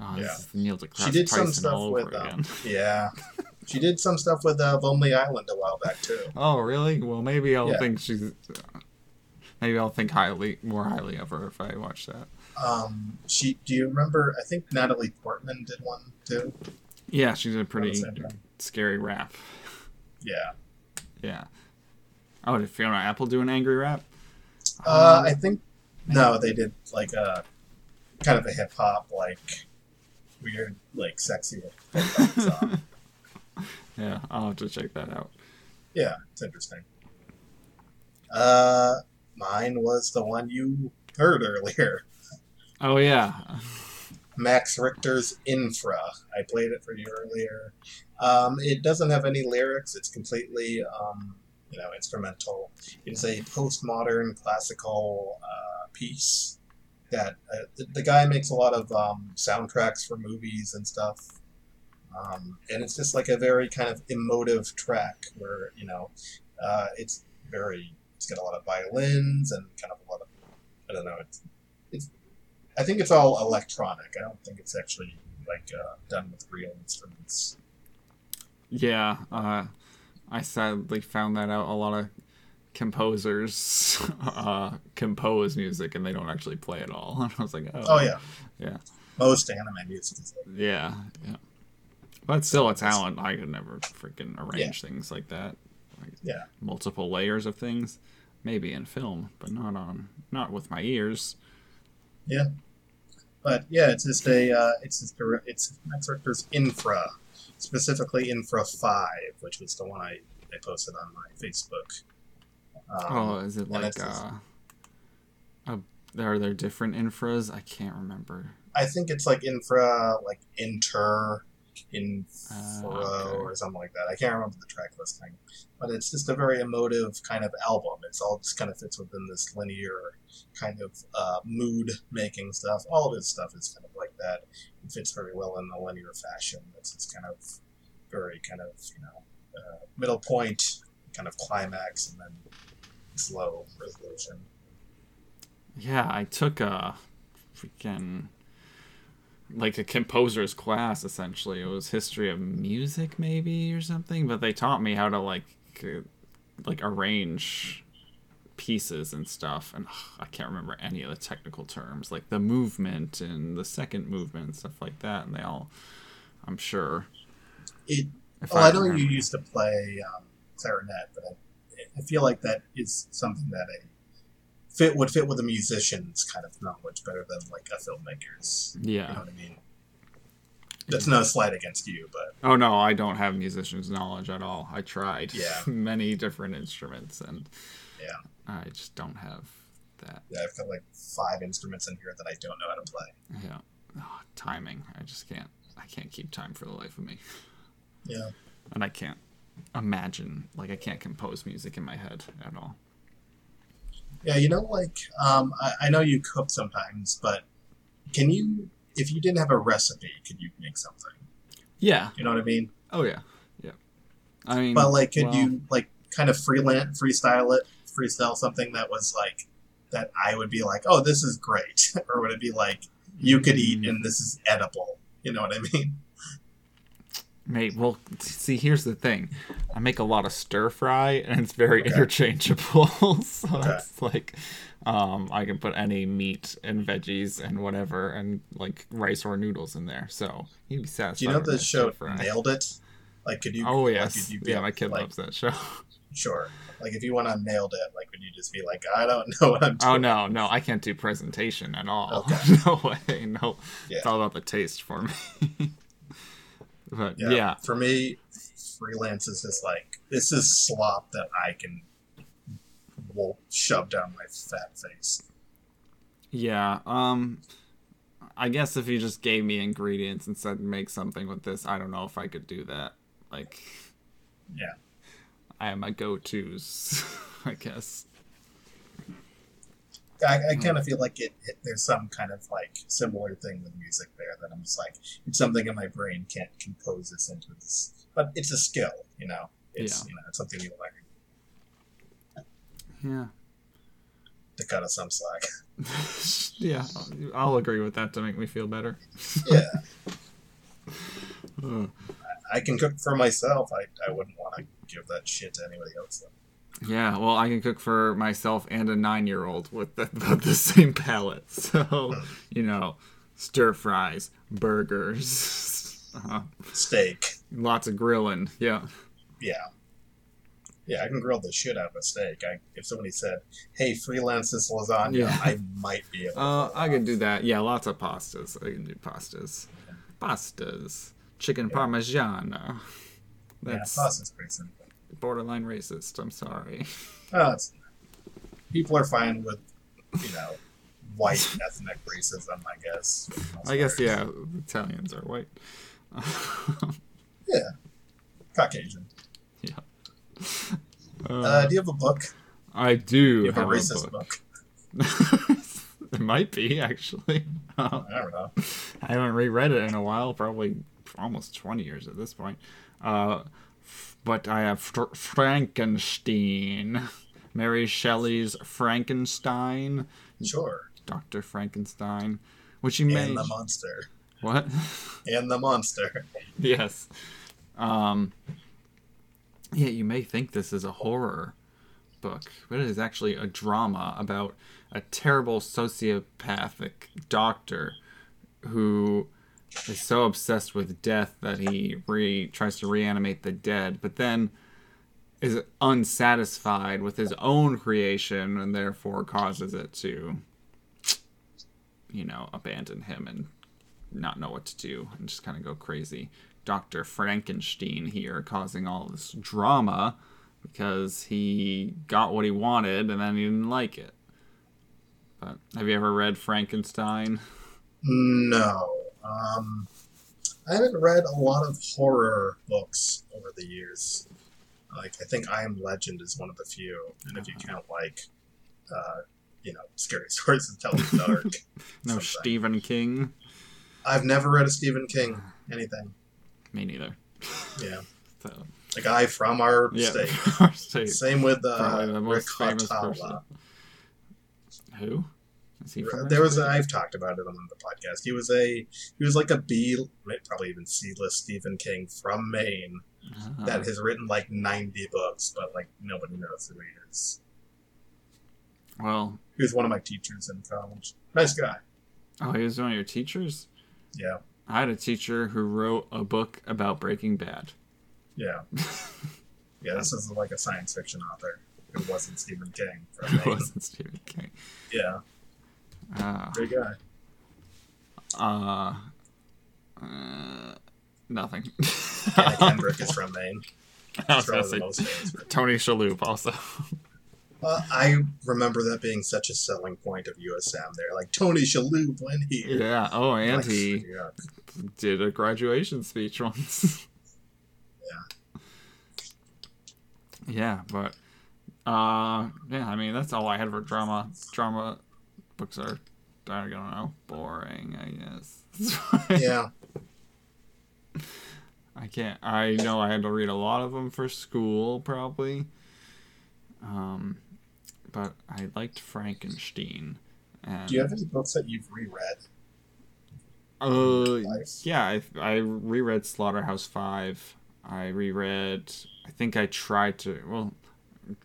Oh, Yeah. Neil deGrasse She did some stuff with. over Um, yeah. She did some stuff with uh, Lonely Island a while back too. Oh, really? Well, maybe I'll Yeah. think she's. uh, Maybe I'll think highly, more highly of her if I watch that. Um, she. Do you remember? I think Natalie Portman did one too. Yeah, she's a pretty scary rap. Yeah. Yeah. Oh, did Fiona Apple do an angry rap? Uh, Um, I think no, they did like a kind of a hip hop, like weird, like sexy song. yeah, I'll have to check that out. Yeah, it's interesting. Uh, mine was the one you heard earlier. Oh yeah, Max Richter's Infra. I played it for you earlier. Um, it doesn't have any lyrics. It's completely, um, you know, instrumental. It's a postmodern classical uh, piece that uh, the, the guy makes a lot of um, soundtracks for movies and stuff. Um, and it's just like a very kind of emotive track where you know uh, it's very it's got a lot of violins and kind of a lot of I don't know it's it's I think it's all electronic. I don't think it's actually like uh, done with real instruments. yeah. Uh, I sadly found that out. A lot of composers uh, compose music and they don't actually play it all. I was like, oh, Oh yeah, yeah, most anime music yeah, yeah. But still, a talent. I could never freaking arrange things like that. Like, Yeah. multiple layers of things. Maybe in film, but not on, not with my ears. Yeah. But yeah, it's just a uh, it's just a, it's Max Richter's Infra, specifically Infra Five, which was the one I, I posted on my Facebook. Um, oh, is it like uh, a, are there different infras? I can't remember. I think it's like Infra, like Inter, Infra, Ah, okay. or something like that. I can't remember the track listing, but it's just a very emotive kind of album. It's all just kind of fits within this linear kind of uh, mood making stuff. All of his stuff is kind of like that. It fits very well in the linear fashion. It's just kind of very kind of you know uh, middle point, kind of climax, and then slow resolution. Yeah, I took a freaking like a composer's class essentially. It was history of music maybe or something, but they taught me how to like uh, like arrange pieces and stuff and ugh, I can't remember any of the technical terms like the movement and the second movement and stuff like that and they all I'm sure It. Well, I know remember. you used to play um, clarinet, but I, I feel like that is something that a fit would fit with a musician's kind of knowledge better than like a filmmaker's. Yeah, You know what I mean? That's no slight against you, but Oh no, I don't have musician's knowledge at all. I tried Yeah. many different instruments and yeah, I just don't have that. yeah, I've got like five instruments in here that I don't know how to play. Yeah. Oh, timing. I just can't I can't keep time for the life of me. Yeah. And I can't imagine like I can't compose music in my head at all. Yeah, you know, like um, I, I know you cook sometimes, but can you, if you didn't have a recipe, could you make something? Yeah. You know what I mean? Oh yeah. Yeah. I mean But like, could well, you like kind of freelance, freestyle it, freestyle something that was like that I would be like, oh, this is great, or would it be like you could eat Mm. and this is edible? You know what I mean? Mate, well, see, here's the thing. I make a lot of stir fry, and it's very Okay. interchangeable. so Okay. it's like, um, I can put any meat and veggies and whatever, and like rice or noodles in there. So you'd be satisfied. Do you know the show. Nailed It? Like, could you? Oh like, yes, you yeah, my kid like, loves that show. Sure. Like, if you went on Nailed It, like, would you just be like, I don't know what I'm doing? Oh no, no, I can't do presentation at all. Okay. no way, no. It's all about the taste for me. But Yeah. yeah, For me, freelance is just like this is slop that I can will shove down my fat face. Yeah, um I guess if you just gave me ingredients and said make something with this, I don't know if I could do that. Like Yeah. I am a go-tos, I guess. I. I mm-hmm. kind of feel like it, it. There's some kind of like similar thing with music there that I'm just like it's something in my brain can't compose this into this, but it's a skill, you know. It's Yeah. you know it's something you learn Yeah. to cut us some slack. yeah, I'll agree with that to make me feel better. yeah, uh. Ugh. I can cook for myself. I, I wouldn't want to give that shit to anybody else. Though. Yeah, well, I can cook for myself and a nine-year-old with the, about the same palate. So, you know, stir fries, burgers, uh, Steak. lots of grilling. Yeah. Yeah. Yeah, I can grill the shit out of a steak. I, if somebody said, "Hey, freelance this lasagna," Yeah. I might be able. to Uh, I can do that. Yeah, lots of pastas. I can do pastas. Pastas. Chicken Yeah. parmigiana. Yeah, That's pasta's pretty simple. Borderline racist. I'm sorry. Oh, people are fine with, you know, white ethnic racism. I guess. for the most I guess yeah, Italians are white. Yeah. Caucasian. yeah. Uh, Uh, do you have a book? I do Do you have a racist a book? book. it might be actually. I don't know. I haven't reread it in a while, probably almost 20 years at this point. Uh, but I have Fr- Frankenstein. Mary Shelley's Frankenstein. Sure. Dr. Frankenstein. Which you may. And the monster. What? And the monster. yes. Um, yeah, you may think this is a horror book, but it is actually a drama about a terrible sociopathic doctor who is so obsessed with death that he re- tries to reanimate the dead, but then is unsatisfied with his own creation and therefore causes it to, you know, abandon him and not know what to do and just kind of go crazy. Dr. Frankenstein here causing all this drama because he got what he wanted and then he didn't like it. But have you ever read Frankenstein? No. Um, I haven't read a lot of horror books over the years. Like, I think I Am Legend is one of the few. And if you count, like, uh, you know, Scary Stories to Tell in the Dark. No, something. Stephen King? I've never read a Stephen King anything. Me neither. Yeah. So, The guy from our yeah, state. our state. Same with uh, the Rick. Who? Is he from There was a, I've talked about it on the podcast. He was a he was like a B, probably even C list Stephen King from Maine Virginia? that has written like ninety books, but like nobody knows who he is. Well, He was one of my teachers in college. Nice guy. oh, he was one of your teachers. Yeah, I had a teacher who wrote a book about Breaking Bad. yeah, yeah. This is like a science fiction author who wasn't Stephen King from It wasn't Stephen King. Yeah, Uh, great guy. uh, uh, nothing. Anna Kendrick is from Maine. That's gonna probably the say most famous. for- Tony Shalhoub also. Uh, I remember that being such a selling point of USM. There, like Tony Shalhoub when he yeah. Oh, and Like, he yeah. did a graduation speech once. Yeah. Yeah, but uh, yeah. I mean, that's all I had for drama. Drama books are, I don't know, boring. I guess. yeah. I can't. I know I had to read a lot of them for school, probably. Um, but I liked Frankenstein. And, Do you have any books that you've reread? Uh, yeah, I I reread Slaughterhouse Five. I reread. I think I tried to. Well,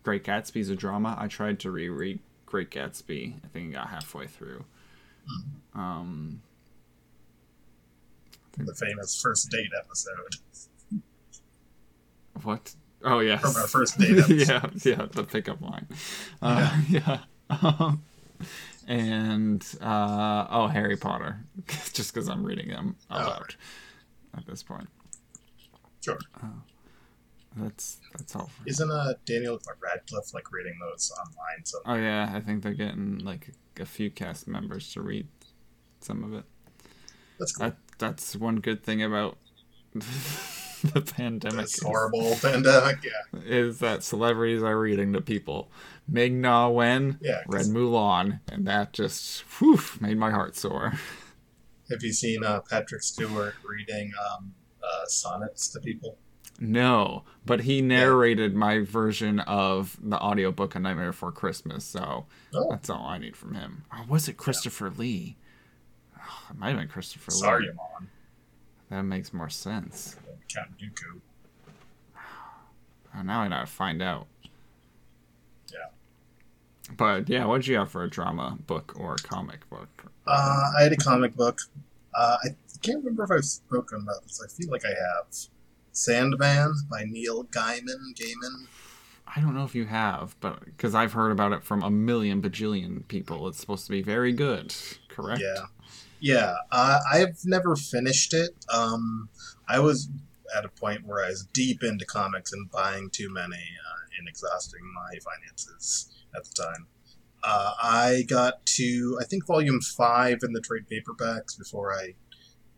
Great Gatsby's a drama. I tried to reread Great Gatsby. I think I got halfway through. Um, The famous first date episode what? Oh yeah, from our first date episode. yeah, yeah, the pickup line. Uh, yeah. Um, and uh, oh, Harry Potter, just because I'm reading them Oh. aloud at this point. Sure. That's that's all. Isn't uh, Daniel Radcliffe like reading those online? So Oh yeah, I think they're getting like a few cast members to read some of it. that's cool. That that's one good thing about the pandemic. This horrible pandemic. Yeah, is that celebrities are reading to people. Ming Na Wen yeah. read Mulan, and that just whew, made my heart soar. Have you seen uh, Patrick Stewart reading um, uh, sonnets to people? No, but he narrated my version of the audiobook A Nightmare Before Christmas, so Oh, that's all I need from him. Or was it Christopher Lee? Oh, it might have been Christopher Lee. Saruman, That makes more sense. Count Dooku. Oh, now I gotta find out. Yeah. But yeah, what'd you have for a drama book or a comic book? Uh, I had a comic book. Uh, I can't remember if I've spoken about this. I feel like I have. Sandman by Neil Gaiman. Gaiman. I don't know if you have, but because I've heard about it from a million bajillion people, it's supposed to be very good. Correct? Yeah, yeah. Uh, I've never finished it. Um, I was at a point where I was deep into comics and buying too many uh, and exhausting my finances at the time. Uh, I got to I think volume five in the trade paperbacks before I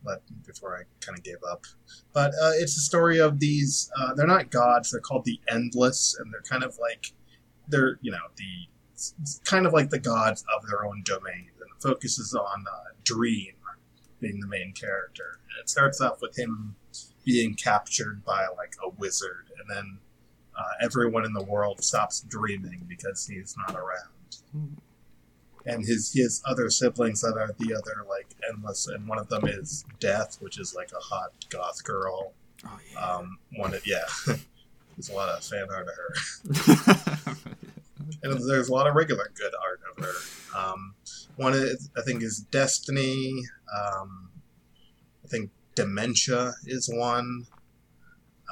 let before I kind of gave up. But uh, it's a story of these. Uh, they're not gods. They're called the Endless, and they're kind of like they're you know the kind of like the gods of their own domain, and it focuses on uh, Dream being the main character. And it starts off with him being captured by like a wizard, and then uh, everyone in the world stops dreaming because he's not around. And his his other siblings that are the other like endless, and one of them is Death, which is like a hot goth girl. Oh yeah. Um, one of, yeah, there's a lot of fan art of her and there's a lot of regular good art of her. Um, one is, I think is Destiny. Um, I think Dementia is one.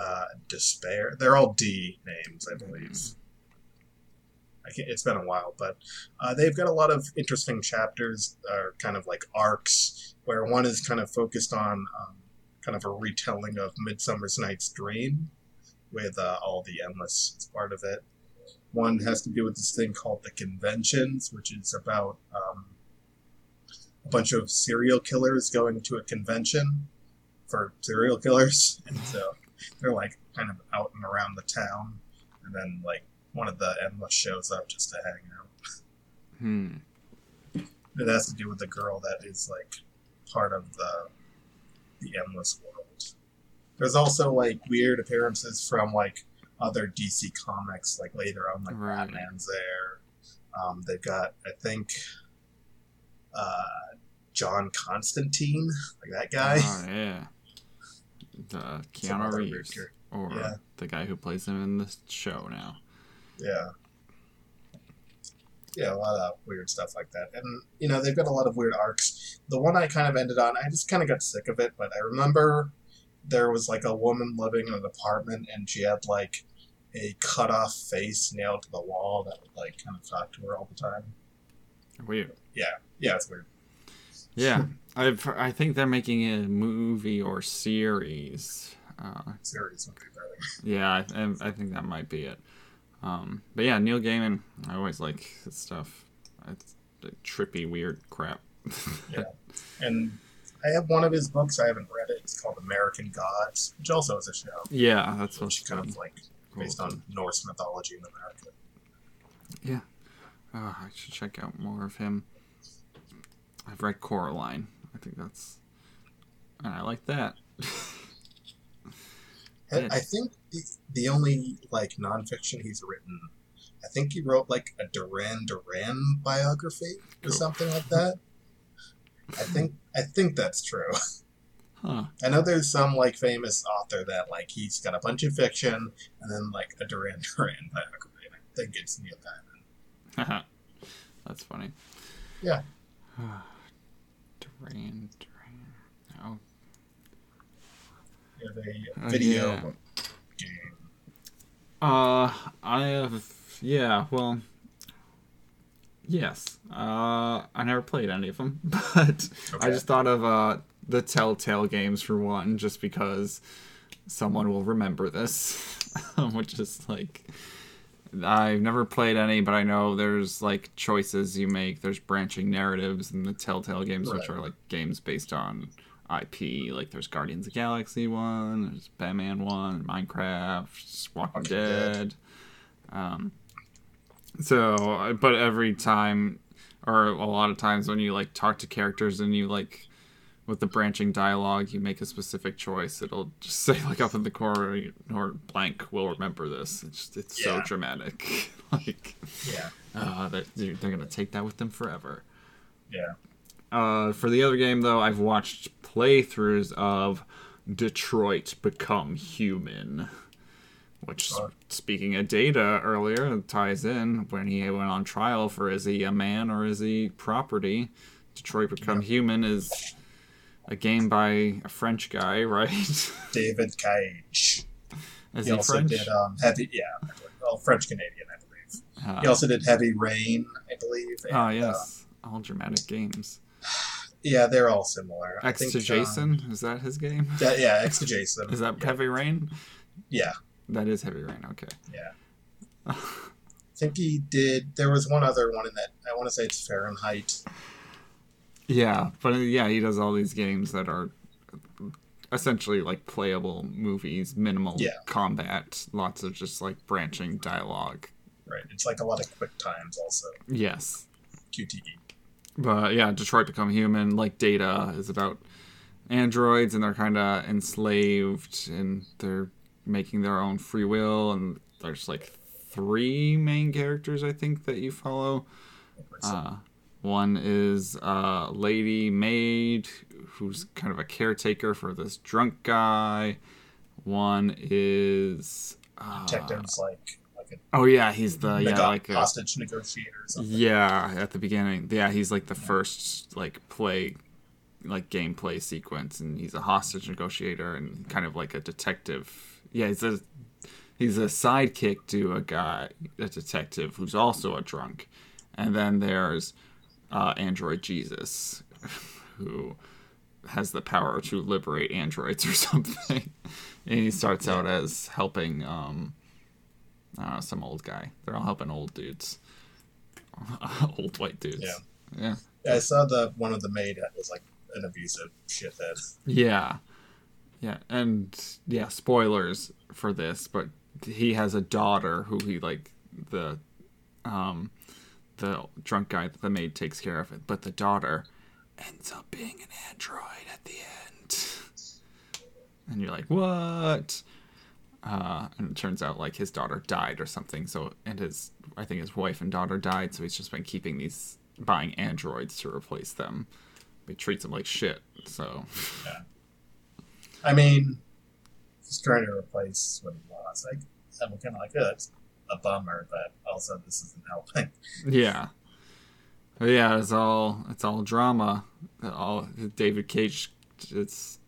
Uh, Despair. They're all D names, I believe. Can't, it's been a while, but uh, they've got a lot of interesting chapters, or kind of like arcs, where one is kind of focused on um, kind of a retelling of Midsummer's Night's Dream, with uh, all the endless part of it. One has to do with this thing called the conventions, which is about um, a bunch of serial killers going to a convention for serial killers, and so they're like kind of out and around the town, and then like one of the endless shows up just to hang out. hmm. It has to do with the girl that is like part of the the endless world. There's also like weird appearances from like other DC comics, like later on, like Right. Batman's there. Um, they've got, I think, uh, John Constantine, like that guy. Oh yeah. The Keanu Reeves, or Yeah. the guy who plays him in the show now. Yeah. Yeah, a lot of weird stuff like that. And, you know, they've got a lot of weird arcs. The one I kind of ended on, I just kind of got sick of it, but I remember there was like a woman living in an apartment and she had like a cut off face nailed to the wall that would like kind of talk to her all the time. Weird. Yeah, Yeah, it's weird. Yeah, I've I think they're making a movie or series. Uh, Series would be better. yeah, I, I I think that might be it. Um, but yeah, Neil Gaiman, I always like his stuff. It's like, trippy, weird crap. Yeah. And I have one of his books. I haven't read it. It's called American Gods, which also is a show, yeah, that's which what's kind of like based on Norse mythology in America. Yeah. Oh, I should check out more of him. I've read Coraline. I think that's. And I like that. I- I think the, the only like nonfiction he's written, I think he wrote like a Duran Duran biography or something like that. I think I think that's true. Huh. I know there's some like famous author that like he's got a bunch of fiction and then like a Duran Duran biography. And I think it's Neil Gaiman. that's funny. Yeah. Duran, Duran. Oh, Have a Oh, video yeah. game. Uh, I have. Yeah, well. Yes. Uh, I never played any of them, but I just thought of uh the Telltale games for one, just because someone will remember this, which is like. I've never played any, but I know there's like choices you make. There's branching narratives in the Telltale games, which are like games based on IP. Like there's Guardians of the Galaxy one, there's Batman one, Minecraft, Walking Dead. Dead. Um, so, but every time, or a lot of times when you like talk to characters and you like with the branching dialogue, you make a specific choice. It'll just say like up in the corner or blank will remember this. It's just, it's so dramatic. like, Yeah. uh, that they're they're gonna take that with them forever. Yeah. Uh, for the other game, though, I've watched playthroughs of Detroit Become Human, which, speaking of data earlier, ties in when he went on trial for is he a man or is he property. Detroit Become Human is a game by a French guy, right? David Cage. is he he also French? did um, heavy. Yeah, well, French Canadian, I believe. Uh, He also did Heavy Rain, I believe. and, oh uh, yes, all dramatic games. Yeah, they're all similar. I X think, to um, Jason is that his game? that- yeah, X to Jason. Is that yeah, Heavy Rain? Yeah, That is Heavy Rain. Okay. yeah. I think he did. There was one other one in that. I want to say it's Fahrenheit. Yeah, but uh, yeah, he does all these games that are essentially like playable movies, minimal Yeah. combat, lots of just like branching dialogue. Right. It's like a lot of quick times also. Yes. QTE. But yeah, Detroit Become Human, like Data, is about androids and they're kind of enslaved and they're making their own free will. And there's like three main characters, I think, that you follow. Uh, one is uh, Lady Maid, who's kind of a caretaker for this drunk guy. One is. Uh, Detectives like a oh, yeah, he's the. Yeah, like a, hostage negotiator or something. yeah, at the beginning. Yeah, he's like the first like play like gameplay sequence and he's a hostage negotiator and kind of like a detective. Yeah, he's a he's a sidekick to a guy, a detective who's also a drunk. And then there's uh, Android Jesus who has the power to liberate androids or something. and he starts out as helping um know, some old guy. They're all helping old dudes. old white dudes. Yeah. Yeah. Yeah, I saw the one of the maid that was like an abusive shithead. Yeah. Yeah. And yeah, spoilers for this, but he has a daughter who he like the um the drunk guy that the maid takes care of it, but the daughter ends up being an android at the end. And you're like, "What?" Uh, and it turns out like his daughter died or something. So and his I think his wife and daughter died. So he's just been keeping these buying androids to replace them. He treats them like shit. So Yeah. I mean, he's trying to replace what he lost. Like, I'm kind of like, oh, it's a bummer, but also this isn't helping. yeah, But yeah. It's all it's all drama. All David Cage. It's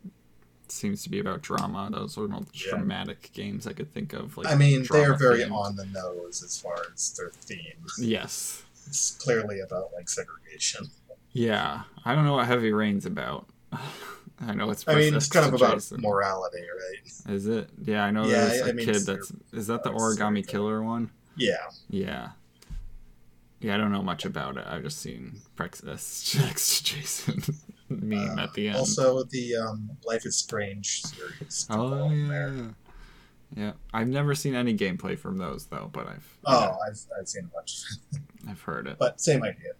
seems to be about drama. Those are the most Yeah. dramatic games I could think of. Like I mean, they are very themed. on the nose as far as their theme. Yes. It's clearly about like segregation. Yeah. I don't know what Heavy Rain's about. I know it's. I mean, it's kind of about adjacent. morality, right? Is it? Yeah, I know Yeah, there's a I mean, kid that's. Is that the uh, Origami Killer one? Yeah. Yeah. Yeah, I don't know much about it. I've just seen Prex X Jason meme Uh, at the end. Also, the um, Life is Strange series. oh yeah. there. Yeah, I've never seen any gameplay from those though, but I've Oh, I've, I've seen a bunch, I've heard it. but same idea.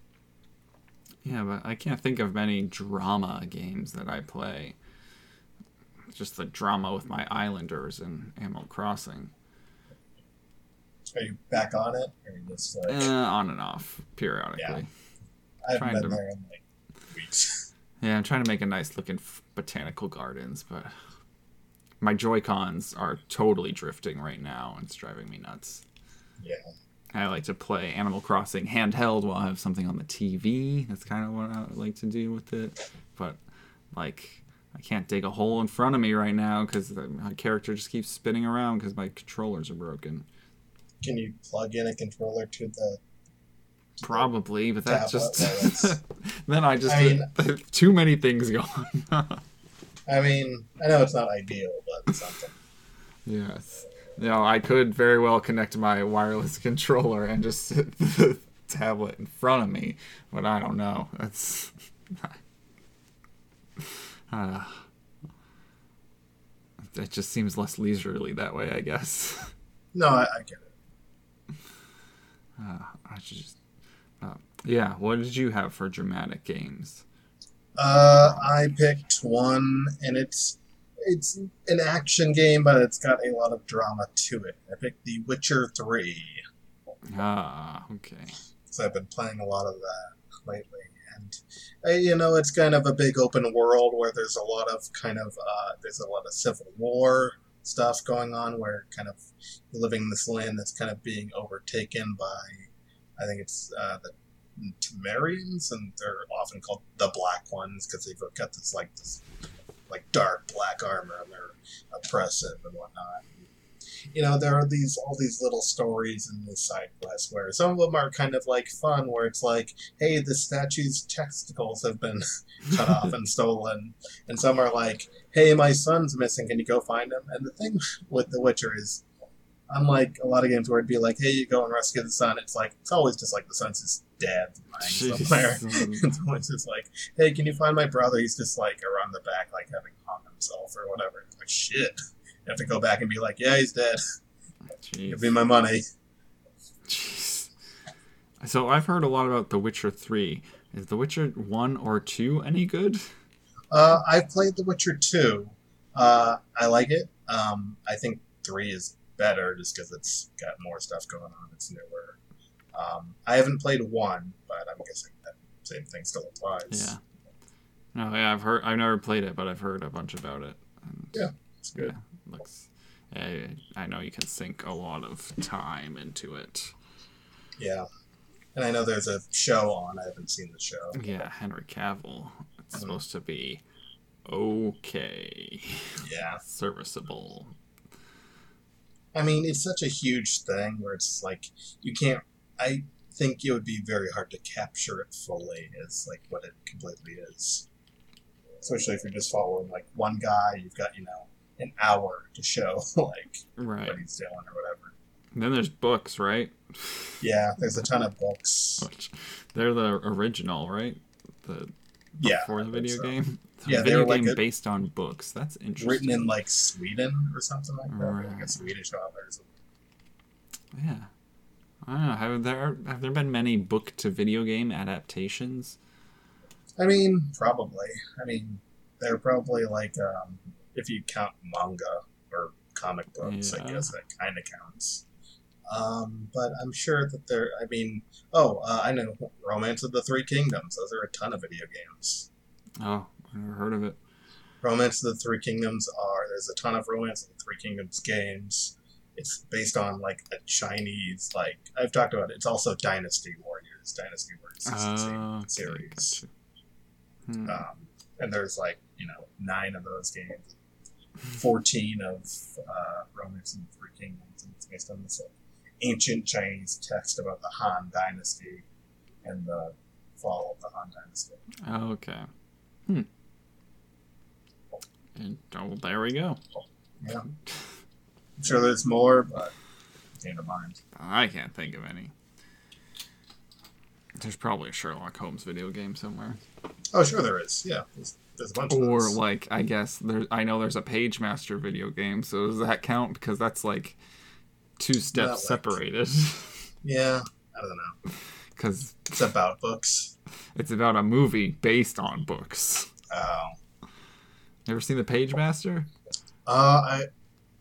Yeah, but I can't think of many drama games that I play. Just the drama with my Islanders and Animal Crossing. Are you back on it, or just like Eh, on and off periodically. Yeah. I haven't trying been to- there in like weeks. Yeah, I'm trying to make a nice looking f- botanical gardens, but my Joy Cons are totally drifting right now. and It's driving me nuts. Yeah. I like to play Animal Crossing handheld while I have something on the TV. That's kind of what I like to do with it. But, like, I can't dig a hole in front of me right now because my character just keeps spinning around because my controllers are broken. Can you plug in a controller to the? Probably, but that's just. then I just. I mean- too many things going on. I mean, I know it's not ideal, but something. Yes. You know, I could very well connect my wireless controller and just sit the tablet in front of me, but I don't know. That's. Uh, it just seems less leisurely that way, I guess. No, I, I get it. Uh, I should just. Yeah, what did you have for dramatic games? Uh, I picked one, and it's it's an action game, but it's got a lot of drama to it. I picked The Witcher Three, Ah, okay. so I've been playing a lot of that lately. And uh, you know, it's kind of a big open world where there's a lot of kind of uh, there's a lot of civil war stuff going on, where kind of living in this land that's kind of being overtaken by, I think it's uh, the Temerians, and they're often called the Black Ones because they've got this like this like dark black armor and they're oppressive and whatnot. You know, there are these all these little stories in the side quest where some of them are kind of like fun, where it's like, hey, the statue's testicles have been cut off and stolen, and some are like, hey, my son's missing, can you go find him? And the thing with The Witcher is, unlike a lot of games where it'd be like, hey, you go and rescue the son, it's like it's always just like the son's just dead lying somewhere. It's always just like, hey, can you find my brother? He's just like around the back, like having hung himself or whatever. It's like shit. You have to go back and be like, yeah, he's dead. Jeez. Give me my money. Jeez. So I've heard a lot about The Witcher 3. Is The Witcher 1 or 2 any good? Uh, I've played The Witcher 2. Uh, I like it. Um, I think 3 is better just because it's got more stuff going on. It's newer. Um, I haven't played 1, but I'm guessing that same thing still applies. Yeah. No, yeah, I've heard. I've never played it, but I've heard a bunch about it. And, Yeah, It's good. yeah, looks. I, I know you can sink a lot of time into it. Yeah. And I know there's a show on. I haven't seen the show. Yeah, Henry Cavill. It's Mhm. supposed to be okay, Yeah. serviceable. I mean, it's such a huge thing where it's like you can't. I think it would be very hard to capture it fully as like what it completely is. Especially if you're just following like one guy, you've got you know an hour to show like Right. what he's doing or whatever. And then there's books, right? Yeah, there's a ton of books. They're the original, right? The Yeah, before the video so. game. A Yeah, video were like game a- based on books. That's interesting. Written in like Sweden or something like that, like a Swedish authors. Yeah. I don't know. Have there have there been many book to video game adaptations? I mean, probably. I mean, they're probably like um, if you count manga or comic books, I guess that kind of counts. Um, but I'm sure that there. I mean, oh, uh, I know Romance of the Three Kingdoms. Those are a ton of video games. Oh, I never heard of it. Romance of the Three Kingdoms are there's a ton of Romance of the Three Kingdoms games. It's based on like a Chinese like I've talked about it. It's also Dynasty Warriors. Dynasty Warriors is the same series. gotcha. Hmm. Um, and there's like you know nine of those games, fourteen of uh, Romance of the Three Kingdoms, and it's based on this like, ancient Chinese text about the Han Dynasty and the fall of the Han Dynasty. Okay. Hmm. And oh, there we go. Yeah, I'm sure there's more, but came to mind. I can't think of any. There's probably a Sherlock Holmes video game somewhere. Oh, sure there is. Yeah, there's, there's a bunch of Or like I guess there I know there's a Pagemaster video game, so does that count? Because that's like two steps separated. Yeah, I don't know. Because It's about books. it's about a movie based on books. Oh, Ever seen the Pagemaster? uh, I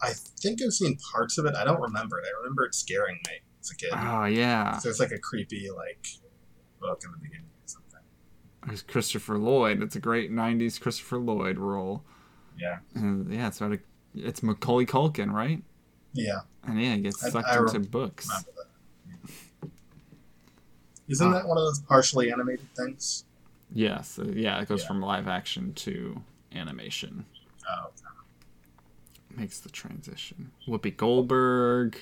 I think I've seen parts of it. I don't remember it. I remember it scaring me as a kid. Oh yeah. So it's like a creepy like book in the beginning or something. There's Christopher Lloyd. It's a great '90s Christopher Lloyd role. Yeah, And yeah, it's about a, it's Macaulay Culkin, right? Yeah. And yeah, he gets sucked I into rem- books. That. Isn't that one of those partially animated things? Yeah, so yeah, it goes Yeah. from live action to animation. Oh, Makes the transition. Whoopi Goldberg.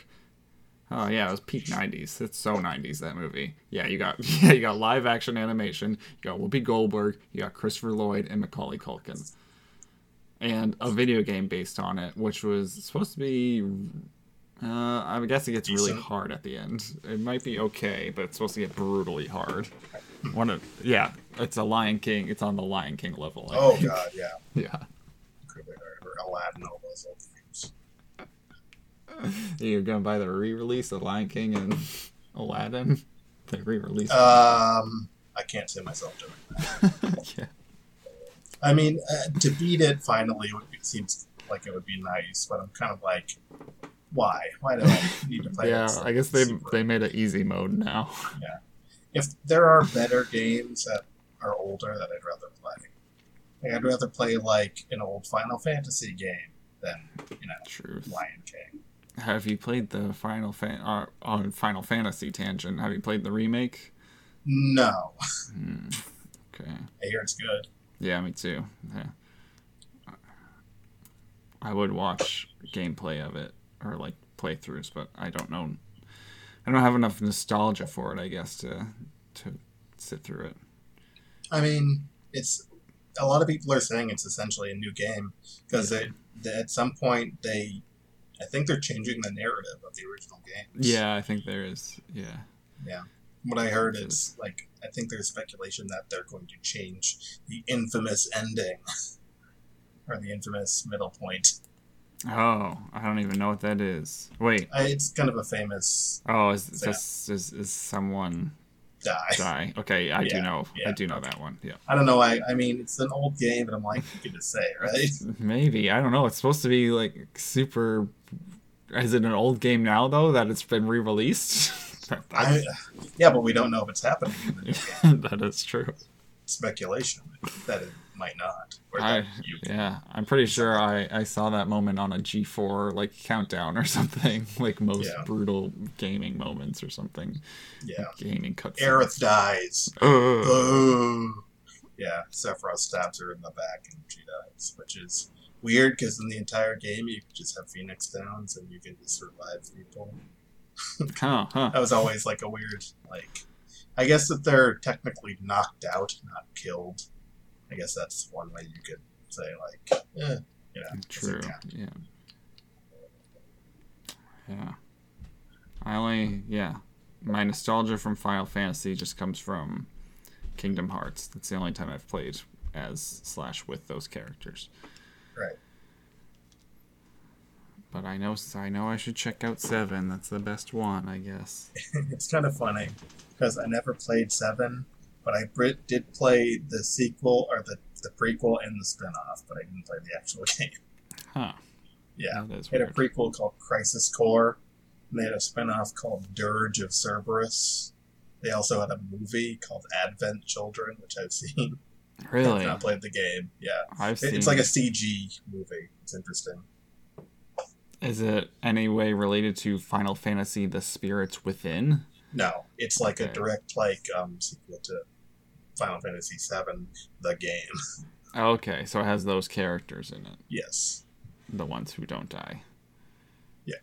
Oh yeah, it was peak '90s. It's so '90s that movie. Yeah, you got yeah, you got live action animation. You got Whoopi Goldberg. You got Christopher Lloyd and Macaulay Culkin, and a video game based on it, which was supposed to be. Uh, I guess it gets really hard at the end. It might be okay, but it's supposed to get brutally hard. One of yeah, it's a Lion King. It's on the Lion King level. I oh think. god, yeah. yeah. Could be or Aladdin, all those old games. You're gonna buy the re-release of Lion King and Aladdin. The re-release. Um, I can't see myself doing that. yeah. I mean, uh, to beat it finally would be, seems like it would be nice, but I'm kind of like, why? Why do I need to play Yeah, this? I guess they super- they made an easy mode now. Yeah, if there are better games that are older that I'd rather play, like, I'd rather play like an old Final Fantasy game than you know Truth. Lion King. Have you played the Final Fan uh, on Final Fantasy tangent? Have you played the remake? No, Hmm. Okay. I hear it's good. Yeah, me too. Yeah. I would watch gameplay of it or like playthroughs, but I don't know. I don't have enough nostalgia for it, I guess, to to sit through it. I mean, it's a lot of people are saying it's essentially a new game because they, they at some point they, I think they're changing the narrative of the original games. Yeah, I think there is. Yeah. yeah. What I heard mm-hmm. is like I think there's speculation that they're going to change the infamous ending or the infamous middle point. Oh, I don't even know what that is. Wait. I, it's kind of a famous Oh, is Yeah. this is, is someone die. die? Okay, I do Yeah, know. I do know that one. Yeah. I don't know. I I mean, it's an old game, but I'm like, you could just say, right? Maybe I don't know. It's supposed to be like super. Is it an old game now though that it's been re-released? I, yeah, but we don't know if it's happening in the new game. that is true. Speculation that it might not. I, yeah, I'm pretty sure I, I saw that moment on a G4 like countdown or something, like most Yeah. brutal gaming moments or something. yeah. Gaming cutscenes. Aerith dies. Boo. Yeah, Sephiroth stabs her in the back and she dies, which is weird because in the entire game you just have Phoenix Downs and you can just survive people. Huh, huh. That was always like a weird, like, I guess that they're technically knocked out, not killed. I guess that's one way you could say, like, eh, you know, True. Yeah. Yeah. I only yeah. My nostalgia from Final Fantasy just comes from Kingdom Hearts. That's the only time I've played as slash with those characters. Right. But I know I know I should check out seven. That's the best one, I guess. it's kind of funny because I never played seven, but I br- did play the sequel or the, the prequel and the spin-off, but I didn't play the actual game. Huh. Yeah, That is It had a prequel called Crisis Core, And they had a spinoff called Dirge of Cerberus. They also had a movie called Advent Children, which I've seen. Really? I've played the game. Yeah, I've It- it's like a CG movie. It's interesting. Is it any way related to Final Fantasy: The Spirits Within? No, it's like a direct like um sequel to Final Fantasy VII, the game. Okay, so it has those characters in it, Yes, the ones who don't die. Yeah.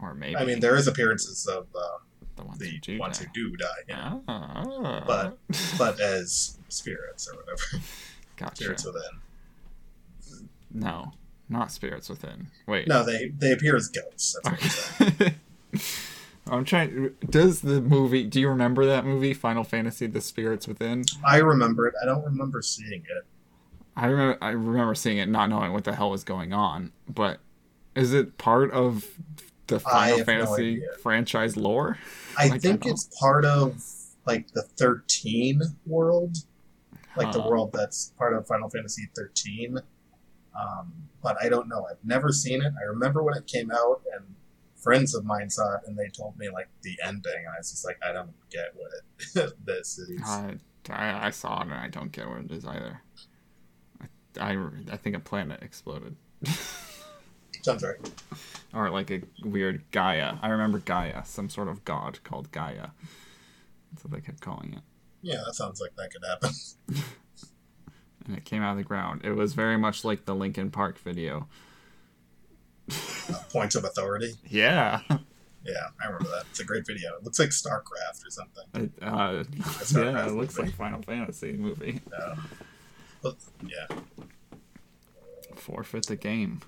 Or maybe. I mean there is appearances of uh, the ones the who do ones die. who do die, yeah. Ah. But- but as spirits or whatever, gotcha. spirits within. No, not spirits within. Wait. No, they they appear as ghosts. That's what I'm. I'm trying. Does the movie? Do you remember that movie, Final Fantasy: The Spirits Within? I remember it. I don't remember seeing it. I remember. I remember seeing it, not knowing what the hell was going on. But is it part of the Final have no Fantasy franchise lore? I Like, think I it's part of like the thirteen world, like the uh. world that's part of Final Fantasy thirteen. Um, but I don't know. I've never seen it. I remember when it came out, and friends of mine saw it, and they told me like the ending, and I was just like, I don't get what it this is. I, I, I saw it and I don't get what it is either. I, I, I think a planet exploded. Sounds right. or like a weird Gaia. I remember Gaia, some sort of god called Gaia. That's what they kept calling it. Yeah, that sounds like that could happen. And it came out of the ground. It was very much like the Linkin Park video. Points of authority. Yeah. Yeah, I remember that. It's a great video. It looks like StarCraft or something. It, uh, yeah, it looks movie. like Final Fantasy movie. Uh, but, yeah, Forfeit the game.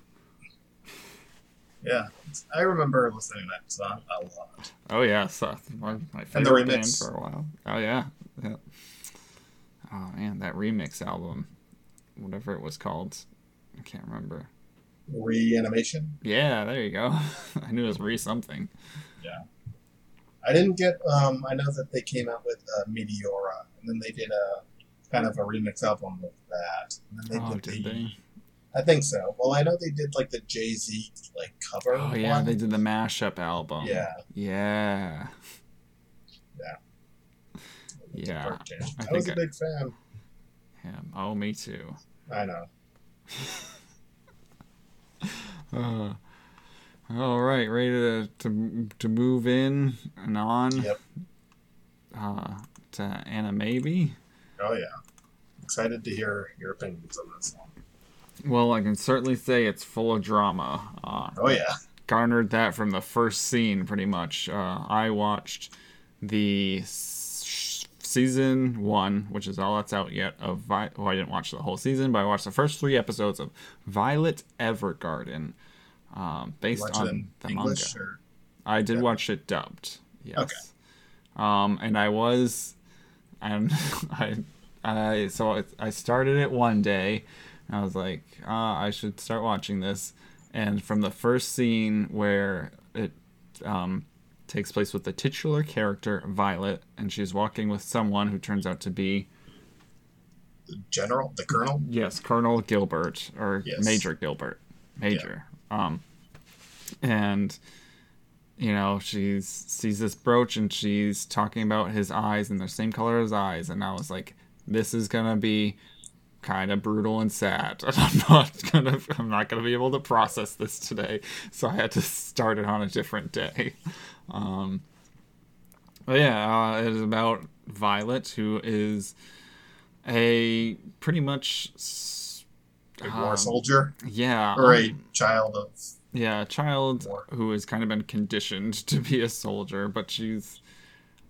yeah. I remember listening to that song a lot. Oh yeah, so my, my And the favorite band for a while. Oh yeah, yeah. Oh man, that remix album, whatever it was called, I can't remember. Reanimation. Yeah, there you go. I knew it was re something. Yeah, I didn't get. Um, I know that they came out with uh, Meteora, and then they did a kind of a remix album with that. And then they Oh, did, did the, they? I think so. Well, I know they did like the Jay Z like cover. Oh yeah, one. they did the mashup album. Yeah. Yeah. Yeah. I I, was a think I- big fan. Him. Oh, me too. I know. Uh, all right, ready to, to to move in and on Yep. uh, to Animaybe. Oh yeah. Excited to hear your opinions on this one. Well, I can certainly say it's full of drama. Uh, Oh yeah. garnered that from the first scene, pretty much. Uh, I watched the season one, which is all that's out yet. Of Vi- well, I didn't watch the whole season, but I watched the first three episodes of Violet Evergarden, um, based on the English manga. or I did Yeah. watch it dubbed. Yes. Okay. Um, and I was, and I, I so I- I started it one day. And I was like, ah, I should start watching this. And from the first scene where it um, takes place with the titular character Violet, and she's walking with someone who turns out to be the general, the colonel. Yes, Colonel Gilbert or Yes. Major Gilbert. Major. Um and you know, she sees this brooch and she's talking about his eyes and they're the same color as eyes and I was like this is going to be kind of brutal and sad. I'm not to I'm not going to be able to process this today. So I had to start it on a different day. Um but yeah, uh, it is about Violet, who is a pretty much A war um, soldier yeah, or a um, child of yeah, a child War. who has kind of been conditioned to be a soldier, but she's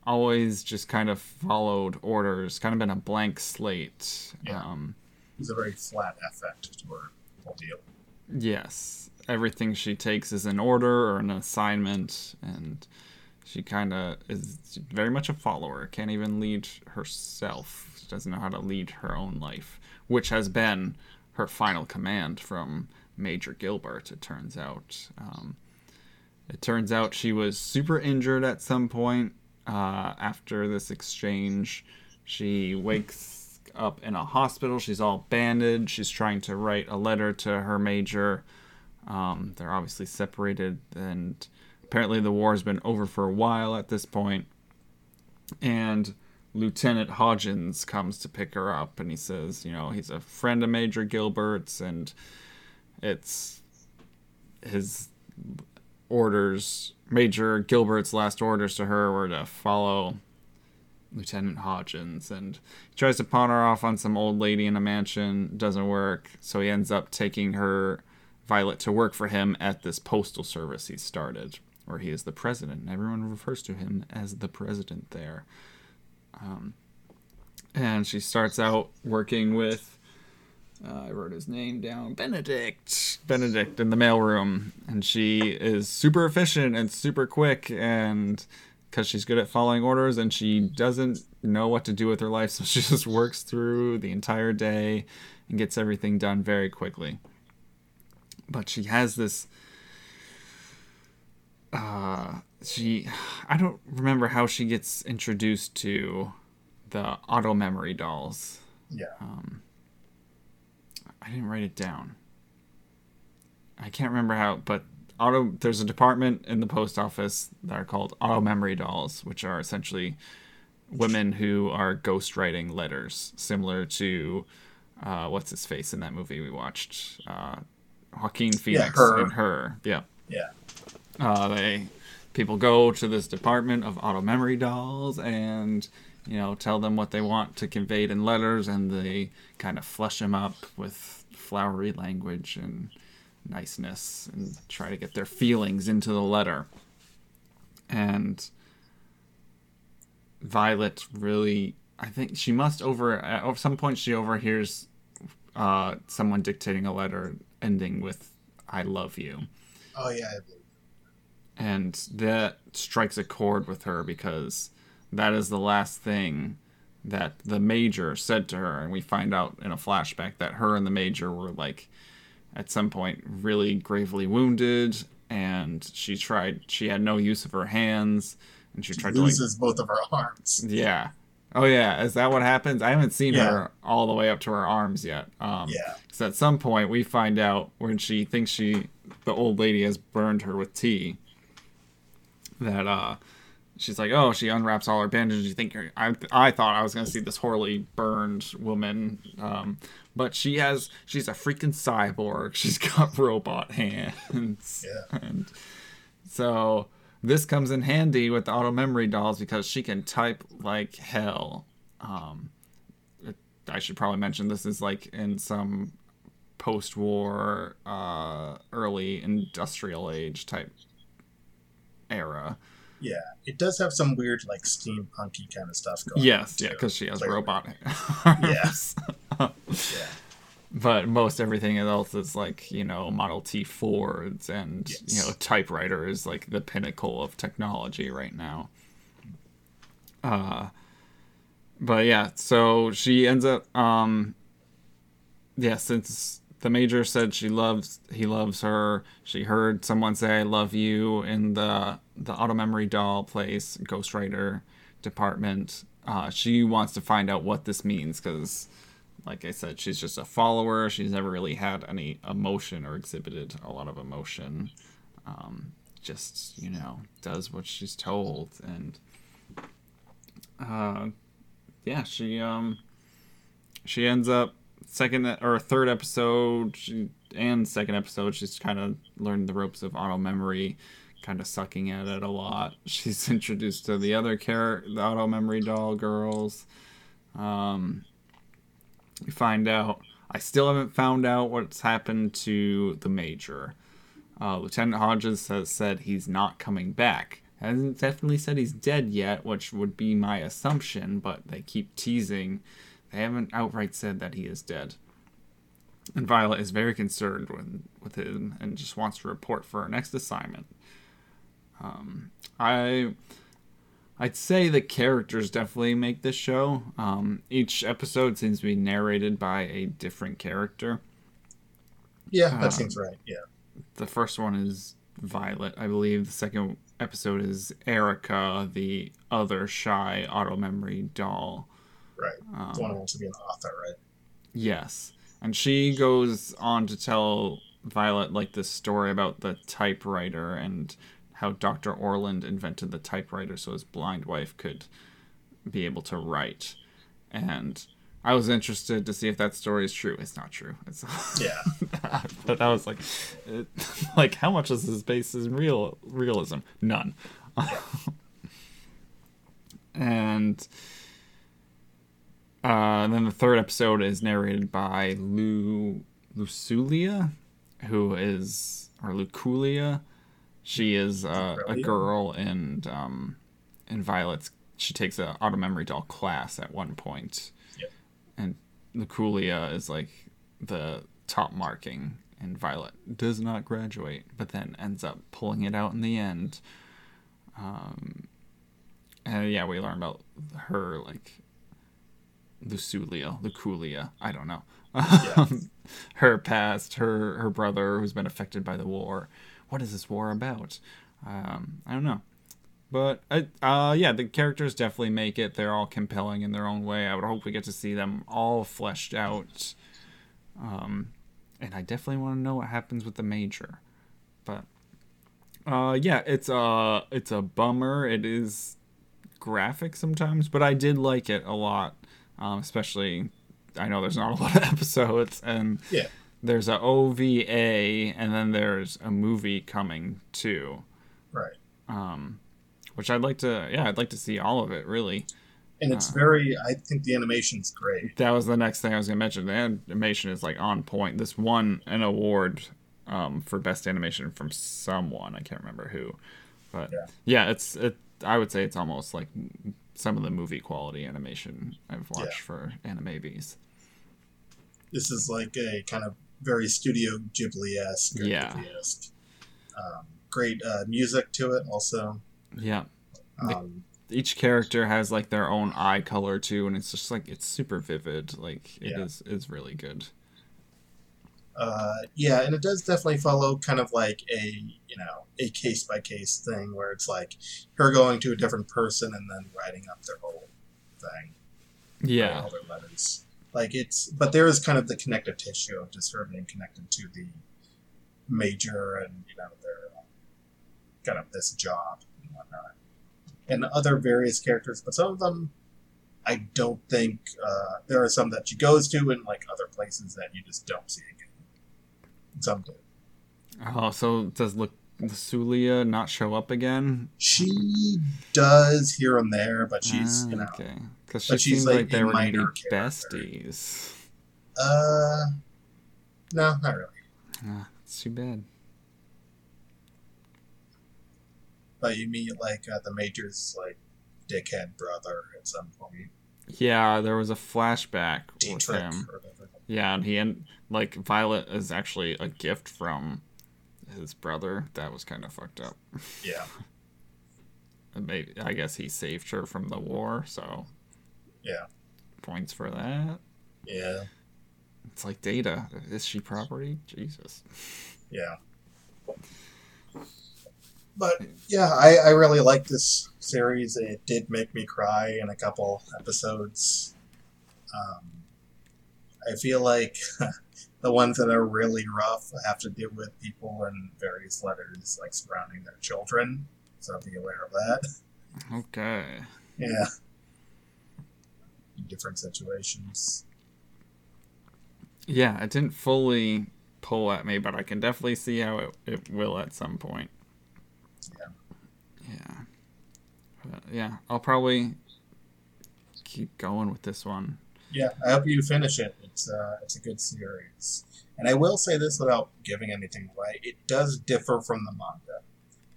always just kind of followed orders, kind of been a blank slate. Yeah. Um, He's a very flat affect to her whole deal. yes, everything she takes is an order or an assignment, and she kind of is very much a follower. Can't even lead herself. She doesn't know how to lead her own life, which has been her final command from Major Gilbert. It turns out. Um, it turns out she was super injured at some point uh, after this exchange. She wakes up in a hospital. She's all bandaged. She's trying to write a letter to her major. Um, they're obviously separated, and apparently the war has been over for a while at this point. and Lieutenant Hodgins comes to pick her up, and he says, you know, he's a friend of Major Gilbert's, and it's his orders, Major Gilbert's last orders to her were to follow Lieutenant Hodgins, and he tries to pawn her off on some old lady in a mansion. Doesn't work, so he ends up taking her, Violet, to work for him at this postal service he started, where he is the president. Everyone refers to him as the president there. Um, and she starts out working with uh, I wrote his name down. Benedict. Benedict in the mailroom. And she is super efficient and super quick and because she's good at following orders and she doesn't know what to do with her life. So she just works through the entire day and gets everything done very quickly. But she has this. Uh, she. I don't remember how she gets introduced to the auto memory dolls. Yeah. Um, I didn't write it down. I can't remember how, but auto there's a department in the post office that are called auto memory dolls, which are essentially women who are ghostwriting letters, similar to uh, what's his face in that movie we watched, uh, Joaquin Phoenix Her. and her. Yeah, Yeah. uh, they people go to this department of auto memory dolls and you know tell them what they want to convey in letters and they kind of flush them up with flowery language and niceness and try to get their feelings into the letter and violet really i think she must over at some point she overhears uh, someone dictating a letter ending with i love you. Oh yeah. I and that strikes a chord with her because that is the last thing that the major said to her. And we find out in a flashback that her and the major were like at some point really gravely wounded. And she tried she had no use of her hands. And she tried to like loses both of her arms. yeah oh yeah is that what happens i haven't seen Yeah. her all the way up to her arms yet um Yeah. so at some point, we find out when she thinks she, the old lady, has burned her with tea. That uh, she's like, oh, she unwraps all her bandages. You think you're, I, I thought I was gonna see this horribly burned woman, um, but she has, she's a freaking cyborg. She's got robot hands. Yeah. And so this comes in handy with the auto memory dolls because she can type like hell. Um, I should probably mention this is like in some post-war, uh, early industrial age type era. Yeah. It does have some weird like steampunky kind of stuff going Yes, on. yeah, because she has clearly. robot arms. Yeah. But most everything else is like you know Model T Fords and you know typewriter is like the pinnacle of technology right now. Uh, but yeah, so she ends up um, yeah, since the major said she loves he loves her, she heard someone say I love you in the the auto memory doll place, ghostwriter department. Uh, she wants to find out what this means because like I said, she's just a follower. She's never really had any emotion or exhibited a lot of emotion. Um, just you know, does what she's told, and uh, yeah, she um, she ends up second or third episode she, and second episode. She's kind of learned the ropes of auto memory, kind of sucking at it a lot. She's introduced to the other character, the auto memory doll girls. Um, we find out. I still haven't found out what's happened to the major. Uh, Lieutenant Hodges has said he's not coming back. Hasn't definitely said he's dead yet, which would be my assumption, but they keep teasing. They haven't outright said that he is dead. And Violet is very concerned with, with him and just wants to report for her next assignment. Um, I I'd say the characters definitely make this show. Um, each episode seems to be narrated by a different character. Yeah, Uh, that seems right. Yeah. The first one is Violet, I believe. The second episode is Erica, the other shy auto memory doll. Right. Um, the one who wants to be an author, right? Yes. And she goes on to tell Violet like this story about the typewriter and how Dr. Orland invented the typewriter so his blind wife could be able to write. And I was interested to see if that story is true. It's not true. It's Yeah. but I was like, it, like how much is this based in real realism? None. and uh, then the third episode is narrated by Lu Luculia, who is or Luculia. She is uh, a girl, and um, in Violet's she takes a auto memory doll class at one point, Yep. and Luculia is like the top marking, and Violet does not graduate, but then ends up pulling it out in the end. Um, and yeah, we learn about her like Luculia, Luculia. I don't know. Um, her past, her her brother who's been affected by the war. What is this war about? Um, I don't know. But uh, yeah, the characters definitely make it. They're all compelling in their own way. I would hope we get to see them all fleshed out. Um, and I definitely want to know what happens with the major. But uh, yeah, it's a it's a bummer. It is graphic sometimes, but I did like it a lot. Um, especially, I know there's not a lot of episodes, and Yeah. There's a OVA, and then there's a movie coming too. Right. Um, which I'd like to, yeah, I'd like to see all of it. Really, And it's Uh. very. I think the animation's great. that was the next thing I was gonna mention. The animation is like on point. This won an award um, for best animation from someone I can't remember who, but Yeah. yeah, it's it. I would say it's almost like some of the movie quality animation I've watched Yeah. for anime bees. This is like a kind of very Studio Ghibli esque. Yeah. Um, great uh, music to it, also. Yeah, Um, each character has like their own eye color too, and it's just like it's super vivid. Like it Yeah. is is really good. uh, yeah, and it does definitely follow kind of like a you know a case by case thing where it's like her going to a different person and then writing up their whole thing. Yeah, all their letters. Like it's, but there is kind of the connective tissue of her being connected to the major and you know their kind of this job and whatnot, and other various characters. But some of them, I don't think uh, there are some that she goes to in like other places that you just don't see again. Some do. Oh, so it does look Sulia not show up again? She does here and there, but she's Ah, you know okay, because she she's seemed like like, they were gonna be besties. uh no, not really. Ah, it's too bad. But you meet like uh, the major's like dickhead brother at some point, Yeah, there was a flashback with him. Yeah, and he and like Violet is actually a gift from his brother. That was kind of fucked up. Yeah, Maybe I guess he saved her from the war, so yeah, points for that. yeah, It's like Data. Is she property? Jesus. yeah. But yeah, I, I really like this series. It did make me cry in a couple episodes. Um, I feel like the ones that are really rough have to do with people in various letters, like surrounding their children. So be aware of that. Okay. Yeah. In different situations. Yeah, it didn't fully pull at me, but I can definitely see how it, it will at some point. Yeah. Yeah. But yeah, I'll probably keep going with this one. Yeah, I hope you finish it. It's uh, it's a good series, and I will say this without giving anything away: it does differ from the manga.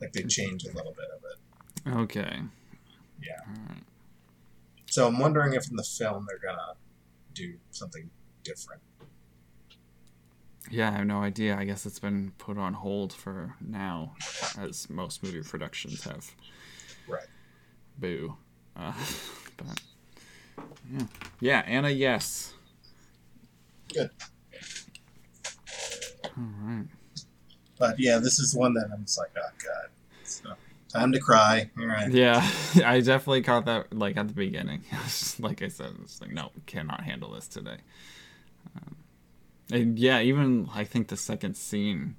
Like they change a little bit of it. Okay. Yeah. Alright. So I'm wondering if in the film they're gonna do something different. Yeah, I have no idea. I guess it's been put on hold for now, as most movie productions have. Right. Boo. Uh, but yeah, yeah, Anna, yes. Good. All right. But yeah, this is one that I'm just like, oh god, so, time to cry. All right. Yeah, I definitely caught that like at the beginning. like I said, it's like no, cannot handle this today. Um, and yeah, even I think the second scene,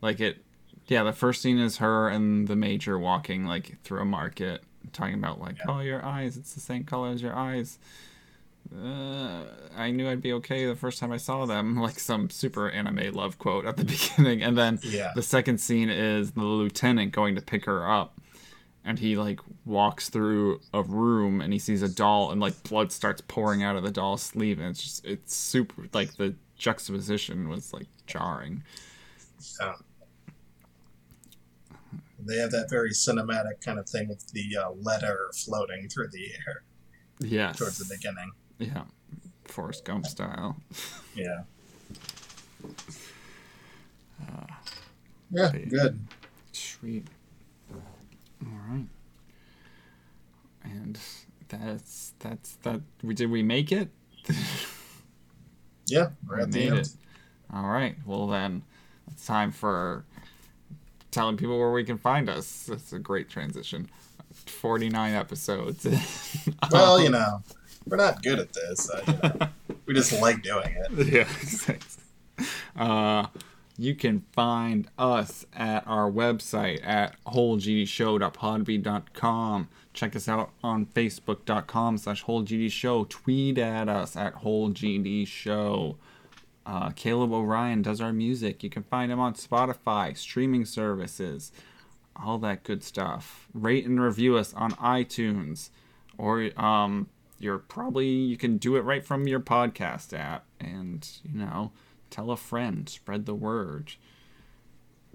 like it Yeah, the first scene is her and the major walking like through a market, talking about like, Yeah. oh, your eyes, it's the same color as your eyes. Uh, I knew I'd be okay the first time I saw them, like some super anime love quote at the beginning, and then Yeah. the second scene is the lieutenant going to pick her up, and he like walks through a room and he sees a doll, and like blood starts pouring out of the doll's sleeve, and it's just it's super like the juxtaposition was like jarring. Um, they have that very cinematic kind of thing with the uh, letter floating through the air Yes. towards the beginning. Yeah, Forrest Gump style. Yeah. Uh, Yeah, Okay. good. Sweet. All right. And that's that's that. We did we make it? Yeah, we're we the made end. it. All right. Well then, it's time for telling people where we can find us. That's a great transition. Forty-nine episodes. Well, you know, we're not good at this. Uh, you know, we just like doing it. yeah, exactly. Uh, you can find us at our website at wholegdshow.podbean.com. Check us out on facebook.com slash wholegdshow. Tweet at us at wholegdshow. Uh, Caleb Orion does our music. You can find him on Spotify, streaming services, all that good stuff. Rate and review us on iTunes, or um, you're probably you can do it right from your podcast app, and you know, tell a friend, spread the word.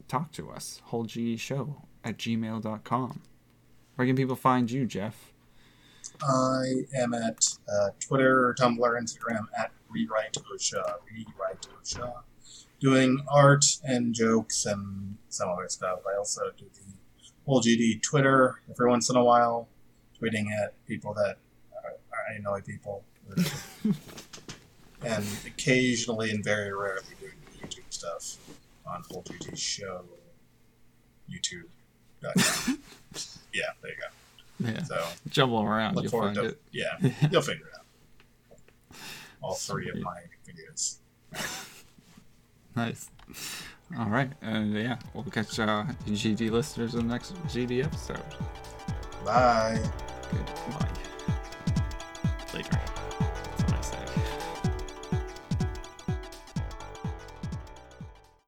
Talk to us, whole G show at gmail.com. Where can people find you, Geoff? I am at uh, Twitter, Tumblr, Instagram at Rewrite Oshaw. Rewrite Oshaw. Doing art and jokes and some other stuff. I also do the whole GD Twitter every once in a while, tweeting at people that I annoy people. and occasionally and very rarely doing YouTube stuff on Full GD Show. YouTube. yeah, there you go. Yeah, So jumble around, look you'll forward find to it. yeah you'll figure it out all three of my videos Nice. All right, and yeah, we'll catch uh, GD listeners in the next GD episode. bye Goodbye later.